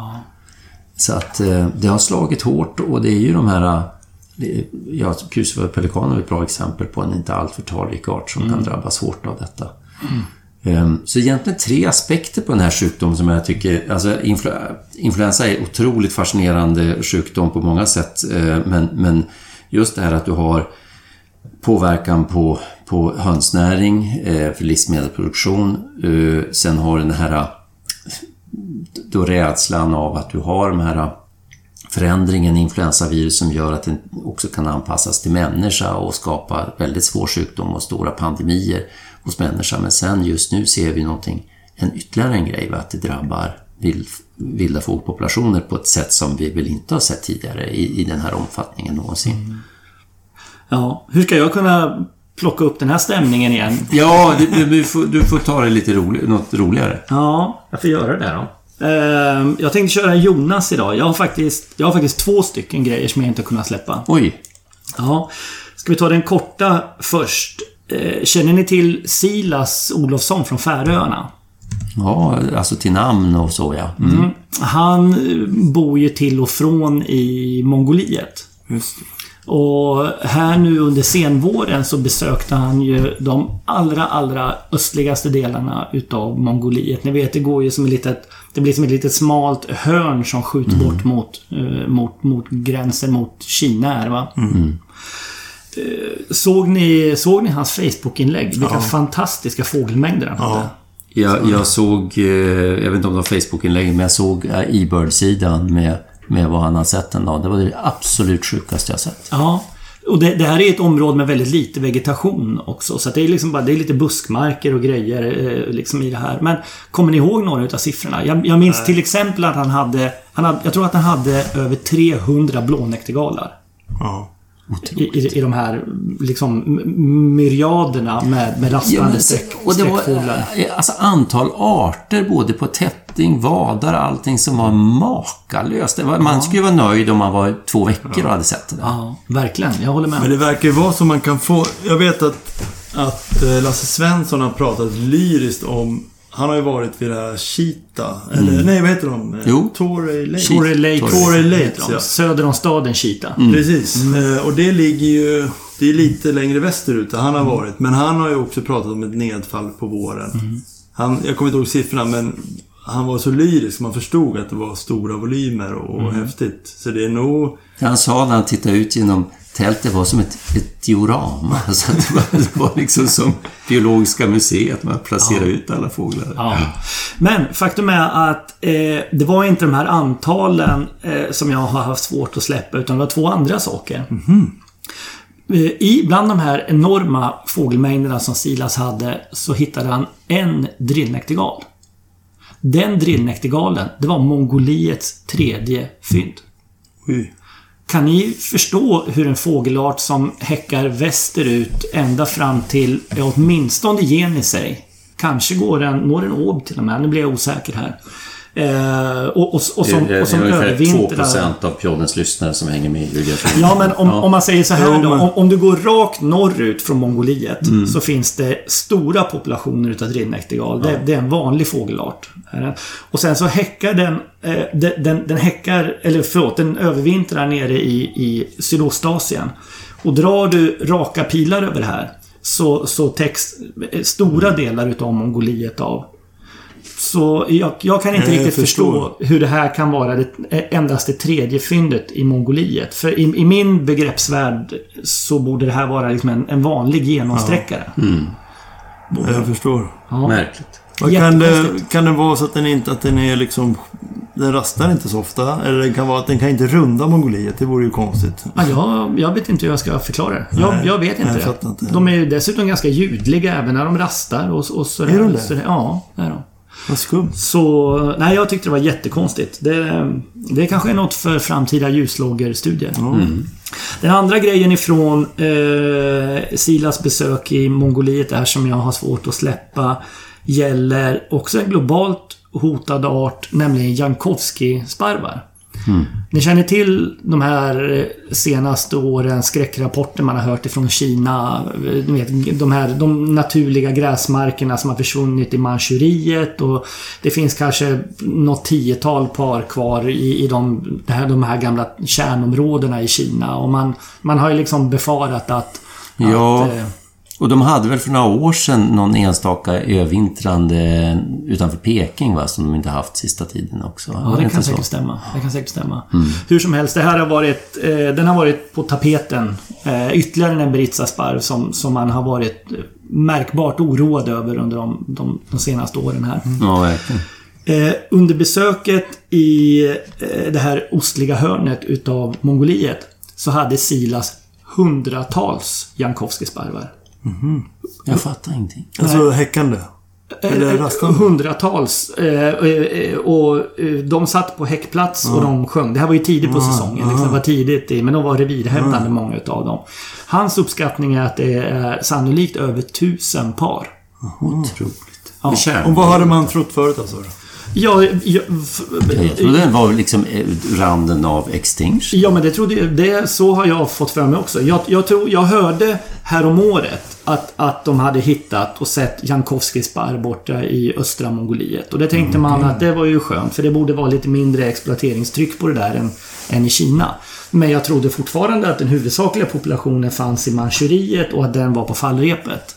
Så att eh, det har slagit hårt och det är ju de här... Ja, krusuvade pelikaner är ett bra exempel på en inte alltför talrik art som kan drabbas hårt av detta. Ehm, Så egentligen tre aspekter på den här sjukdomen som jag tycker... Alltså influ- influensa är otroligt fascinerande sjukdom på många sätt. Men, men just det här att du har påverkan på, på hönsnäring, eh, för livsmedelsproduktion. Eh, sen har den här då rädslan av att du har de här förändringen i influensavirus som gör att den också kan anpassas till människa och skapa väldigt svår sjukdom och stora pandemier hos människa. Men sen just nu ser vi någonting, en ytterligare en grej, va? att det drabbar vild, vilda fågelpopulationer på ett sätt som vi väl inte har sett tidigare i, i den här omfattningen någonsin. Mm. Ja, hur ska jag kunna plocka upp den här stämningen igen? Ja, du, du, du, får, du får ta det lite rolig, något roligare. Ja, jag får göra det då. Ehm, Jag tänkte köra Jonas idag. Jag har faktiskt, jag har faktiskt två stycken grejer som jag inte har kunnat släppa. Oj, Ja. Ska vi ta den korta först? Eh, Känner ni till Silas Olofsson från Färöarna? ja, alltså till namn och så ja. Mm. Han eh, bor ju till och från i Mongoliet. Just det. Och här nu under senvåren så besökte han ju de allra, allra östligaste delarna utav Mongoliet. Ni vet, det går ju som ett litet... Det blir som ett litet smalt hörn som skjuter bort mot, eh, mot, mot gränsen mot Kina här va. Eh, Såg ni, såg ni hans Facebook-inlägg? Vilka Ja. fantastiska fågelmängder han hade. Ja. Jag, jag såg, eh, jag vet inte om det var Facebook-inlägg, men jag såg eh, e-bird-sidan med, med vad han har sett den dagen. Det var det absolut sjukaste jag sett. Ja. Och det, det här är ett område med väldigt lite vegetation också. Så att det är liksom bara, det är lite buskmarker och grejer eh, liksom i det här. Men kommer ni ihåg några utav siffrorna? Jag, jag minns till exempel att han hade, han hade... Jag tror att han hade över 300 blånäktergalar. Ja. I, i, I de här liksom myriaderna med, med streck, och det var streckfåglar. eh, alltså antal arter både på tätting, vadar, allting som var makalöst. Var, man skulle vara nöjd om man var två veckor och hade sett det. Ja, verkligen. Jag håller med. Men det verkar ju vara så man kan få... Jag vet att, att eh, Lasse Svensson har pratat lyriskt om... Han har ju varit vid det här Cheetah. Eller nej, vad heter de? Eh, Jo. Torrey Lake. Torrey Lakes. Torrey de. ja. Söder om staden Chita. Precis. Eh, och det ligger ju... Det är lite längre västerut där han har varit. Men han har ju också pratat om ett nedfall på våren. Han, jag kommer inte ihåg siffrorna men han var så lyrisk. Man förstod att det var stora volymer och, och häftigt. Så det är nog... Han sa när han tittade ut genom tältet var som ett, ett diorama. *laughs* Alltså det, var, det var liksom som Biologiska museet, man placerade ut alla fåglar. Ja. Men faktum är att eh, det var inte de här antalen eh, som jag har haft svårt att släppa utan det var två andra saker. Eh, I, bland de här enorma fågelmängderna som Silas hade så hittade han en drillnäktergal. Den drillnäktergalen, det var Mongoliets tredje fynd. Oj. Kan ni förstå hur en fågelart som häckar västerut ända fram till ja, åtminstone Genisej Kanske går den, når den Åb till och med. Nu blir jag osäker här. Eh, och, och, och som, och som övervintrar... av Pjoddens lyssnare som hänger med i geografin. Ja, men om, om man säger så här då. Om, om du går rakt norrut från Mongoliet så finns det stora populationer utav drillnäktergal. Det, det är en vanlig fågelart. Och sen så häckar den, eh, den, den, den häckar, eller förlåt, den övervintrar nere i, i Sydostasien. Och drar du raka pilar över det här så, så täcks eh, stora delar utav Mongoliet av. Så jag, jag kan inte Nej, jag riktigt förstå hur det här kan vara det, endast det tredje fyndet i Mongoliet. För i, i min begreppsvärld så borde det här vara liksom en, en vanlig genomsträckare. Jag förstår. Ja. Märkligt. Vad kan, det, kan det vara så att den inte att den är liksom... Den rastar inte så ofta? Eller det kan vara att den kan inte runda Mongoliet? Det vore ju konstigt. Ja, jag, jag vet inte hur jag ska förklara det. Jag, Nej, jag vet inte jag det. inte. De är ju dessutom ganska ljudliga även när de rastar och, och så Är de det? Så ja, det är de. Vad skumt. Så, nej jag tyckte det var jättekonstigt. Det, det kanske är något för framtida ljuslågerstudier. Den andra grejen ifrån eh, Silas besök i Mongoliet där som jag har svårt att släppa gäller också en globalt hotad art, nämligen Jankowski-sparvar. Ni känner till de här eh, senaste årens skräckrapporter man har hört ifrån Kina. Ni vet, de här de naturliga gräsmarkerna som har försvunnit i Manchuriet och det finns kanske något tiotal par kvar i, i de, här, de här gamla kärnområdena i Kina. Och man, man har ju liksom befarat att... Ja. att eh, Och de hade väl för några år sedan någon enstaka övintrande utanför Peking va, som de inte haft sista tiden också. Ja, det inte kan så? säkert stämma. Det kan säkert stämma. Hur som helst, det här har varit, eh, den har varit på tapeten. Eh, ytterligare en beritsarsparv som, som man har varit eh, märkbart oroad över under de, de, de senaste åren här. Ja, verkligen. Eh, under besöket i eh, det här ostliga hörnet utav Mongoliet så hade Silas hundratals Jankowskisparvar. Jag fattar ingenting. Alltså häckande. Eller Eh, rastande. Hundratals. Eh, eh, och eh, de satt på häckplats och de sjöng. Det här var ju tidigt på säsongen. Liksom, det var tidigt i, men de var revirhävdande många utav dem. Hans uppskattning är att det är sannolikt över tusen par. Otroligt. Ja. Och vad hade man trott förut alltså? Ja, ja, Jag trodde den var liksom eh, randen av extinction. Ja, men det trodde jag. Det, så har jag fått för mig också. Jag, jag, tror, jag hörde häromåret att, att de hade hittat och sett Jankowskis bar borta i östra Mongoliet. Och det tänkte man att det var ju skönt, för det borde vara lite mindre exploateringstryck på det där än, än i Kina. Men jag trodde fortfarande att den huvudsakliga populationen fanns i Manchuriet och att den var på fallrepet.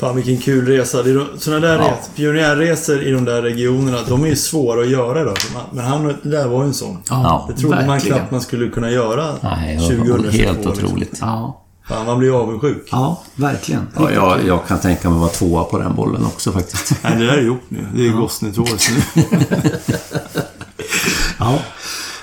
Fan vilken kul resa. Det är de- Såna där Ja. res- pionjärresor i de där regionerna, de är ju svåra att göra då. Men han, det där var ju en sån. Ja, det trodde man verkligen. knappt man skulle kunna göra Nej, det var 2022. helt liksom. otroligt. Ja, Fan, man blir avundsjuk. ja verkligen. Ja, jag, jag kan tänka mig att vara tvåa på den bollen också faktiskt. Nej, det där är gjort nu. Det är Gosnitåret nu. *laughs* Ja.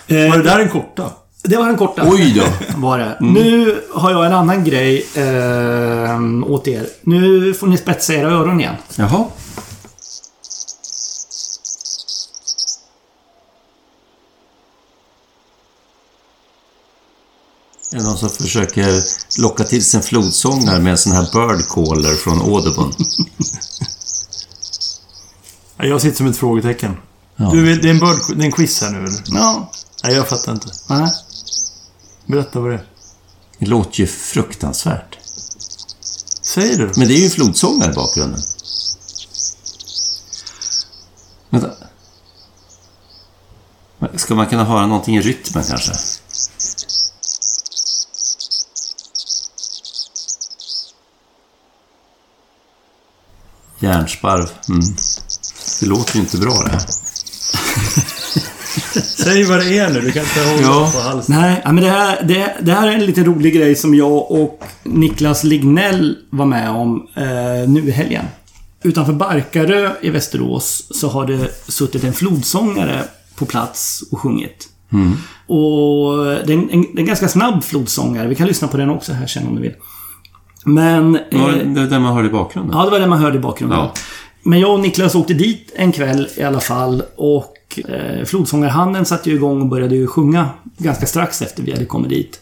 Var Eh, det där en korta? Det var den korta. Oj då! var det. Nu har jag en annan grej eh, åt er. Nu får ni spetsa era öron igen. Jaha. Är det någon som försöker locka till sig en flodsångare med en sån här bird caller från Audubon? *laughs* Jag sitter som ett frågetecken. Ja. Du, det är en, bird, det är en quiz här nu eller? Ja. Nej, jag fattar inte. Nej. Berätta vad det är. Det låter ju fruktansvärt. Säger du? Men det är ju en flodsångare i bakgrunden. Vänta. Ska man kunna höra någonting i rytmen kanske? Järnsparv. Mm. Det låter ju inte bra det här. *laughs* *laughs* Säg vad det är nu. Du kan inte hålla Ja. på halsen. Nej, men det här, det, det här är en lite rolig grej som jag och Niklas Lignell var med om eh, nu i helgen. Utanför Barkarö i Västerås så har det suttit en flodsångare på plats och sjungit. Och det är en, en, en ganska snabb flodsångare. Vi kan lyssna på den också här sen om du vill. Men... Ja, eh, det är det man hör i bakgrunden. Ja, det var det man hörde i bakgrunden. Ja. Men jag och Niklas åkte dit en kväll i alla fall och eh, Flodsångarhandeln satte ju igång och började ju sjunga ganska strax efter vi hade kommit dit.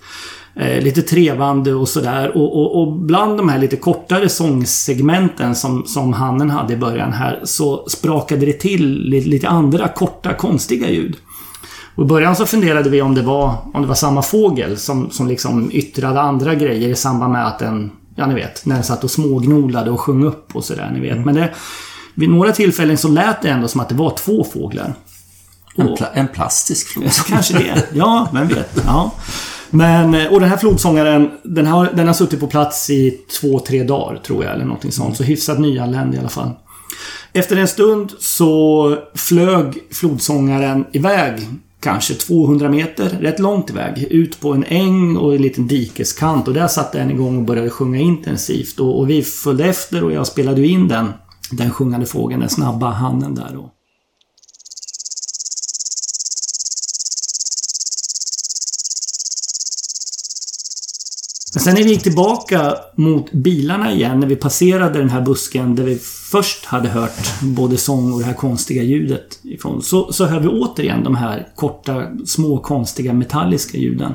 Eh, lite trevande och sådär. Och, och, och bland de här lite kortare sångsegmenten som, som Hannen hade i början här så sprakade det till lite, lite andra korta konstiga ljud. Och I början så funderade vi om det var, om det var samma fågel som, som liksom yttrade andra grejer i samband med att den, ja ni vet, när den satt och smågnolade och sjöng upp och sådär, ni vet. Men det, vid några tillfällen så lät det ändå som att det var två fåglar. En, pla en plastisk flodsångare. Kanske det. Ja, vem vet. Ja. Men, eh, och den här flodsångaren, den har, den har suttit på plats i två, tre dagar tror jag, eller någonting sånt. Så hyfsat nyanländ i alla fall. Efter en stund så flög flodsångaren iväg kanske 200 meter, rätt långt iväg, ut på en äng och en liten dikeskant. Och där satte den igång och började sjunga intensivt. Och, och vi följde efter och jag spelade in den, den sjungande fågeln, den snabba handen där då. Men sen när vi gick tillbaka mot bilarna igen, när vi passerade den här busken där vi först hade hört både sång och det här konstiga ljudet ifrån, så, så hör vi återigen de här korta, små, konstiga, metalliska ljuden.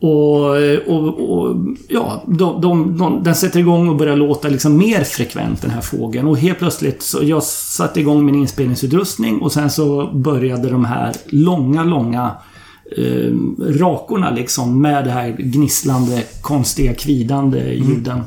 Och, och, och ja, de, de, de, den sätter igång och börjar låta liksom mer frekvent den här fågeln. Och helt plötsligt så jag satte igång min inspelningsutrustning och sen så började de här långa, långa eh, rakorna liksom med det här gnisslande, konstiga, kvidande ljuden.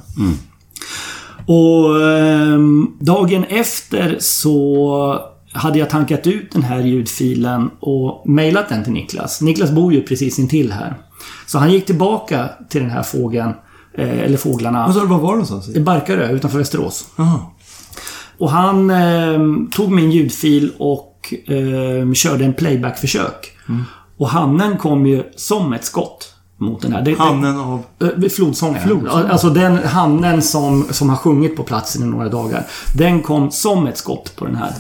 Och eh, dagen efter så hade jag tankat ut den här ljudfilen och mejlat den till Niklas. Niklas bor ju precis intill här. Så han gick tillbaka till den här fågeln, eh, eller fåglarna, Vad sa du, var var någonstans? i Barkarö utanför Västerås. Aha. Och han eh, tog min ljudfil och eh, körde en playbackförsök. Och hannen kom ju som ett skott mot den här. Det, Hannen av... eh, flodsångaren. Flodsångaren. Alltså den hannen som, som har sjungit på platsen i några dagar. Den kom som ett skott på den här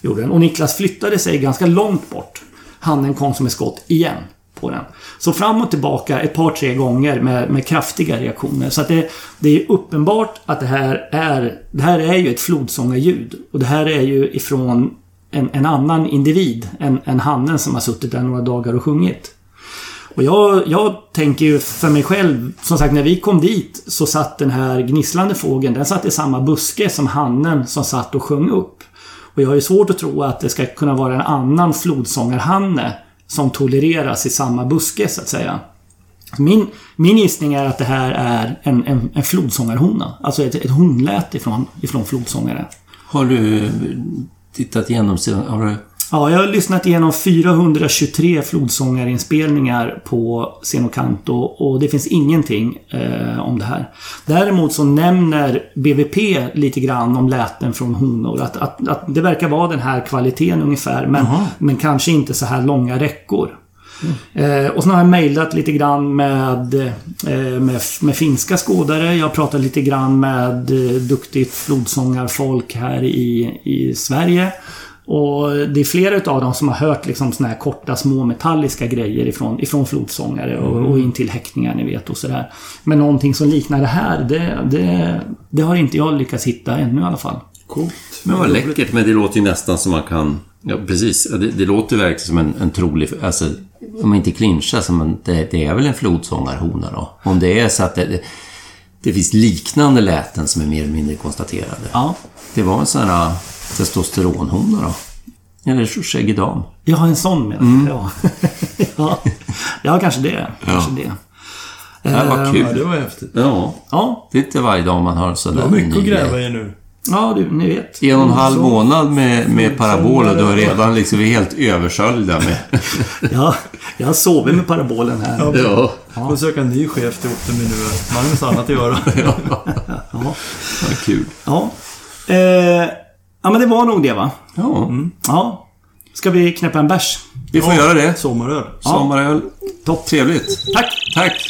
jorden. Och Niklas flyttade sig ganska långt bort. Hannen kom som ett skott igen på den. Så fram och tillbaka ett par, tre gånger med, med kraftiga reaktioner. Så att det, det är uppenbart att det här är... Det här är ju ett flodsångarljud. Och det här är ju ifrån en, en annan individ än, än hannen som har suttit där några dagar och sjungit. Och jag, jag tänker ju för mig själv, som sagt när vi kom dit så satt den här gnisslande fågeln, den satt i samma buske som hannen som satt och sjöng upp. Och jag har ju svårt att tro att det ska kunna vara en annan flodsångarhanne som tolereras i samma buske så att säga. Min, min gissning är att det här är en, en, en flodsångarhona. Alltså ett, ett honläte ifrån, ifrån flodsångare. Har du tittat igenom sidan? Har du... Ja, jag har lyssnat igenom 423 flodsångarinspelningar på Senocanto och det finns ingenting eh, om det här. Däremot så nämner BVP lite grann om läten från honor. Att, att, att det verkar vara den här kvaliteten ungefär, men, men kanske inte så här långa räckor. Eh, och sen har jag mejlat lite grann med, eh, med, med finska skådare. Jag har pratat lite grann med eh, duktigt flodsångarfolk här i, i Sverige. Och det är flera utav dem som har hört liksom såna här korta små metalliska grejer ifrån, ifrån flodsångare och, och in till häckningar ni vet och sådär. Men någonting som liknar det här, det, det, det har inte jag lyckats hitta ännu i alla fall. Coolt. Men vad läckert, men det låter ju nästan som man kan... Ja, precis. Ja, Det, det låter verkligen som en, en trolig... Alltså, om man inte clinchar, så man, det, det är väl en flodsångarhona då? Om det är så att det, det, det finns liknande läten som är mer eller mindre konstaterade. Ja. Det var en sån här testosteronhona då? Eller skäggig dam? Jag har en sån med. Mm. Ja. *laughs* ja. ja, kanske det. Kanske det. Det här var Ja, kul. det var häftigt. Ja, Ja, det är inte varje dag man har Det sådär var mycket att gräva i nu. Ja du, ni vet. En och en halv Så- månad med, med parabol och du har Sångare. redan liksom är helt översköljda med... *laughs* Ja, jag har sovit med parabolen här. ja. Får söka en ny chef till Ottenby nu. Man har ju annat att göra. *laughs* Ja. Vad kul. Ja. Eh, ja, men det var nog det va? Ja, Ja. Ska vi knäppa en bärs? vi får göra det. Sommaröl. Sommaröl. Topp. Trevligt. Tack! Tack.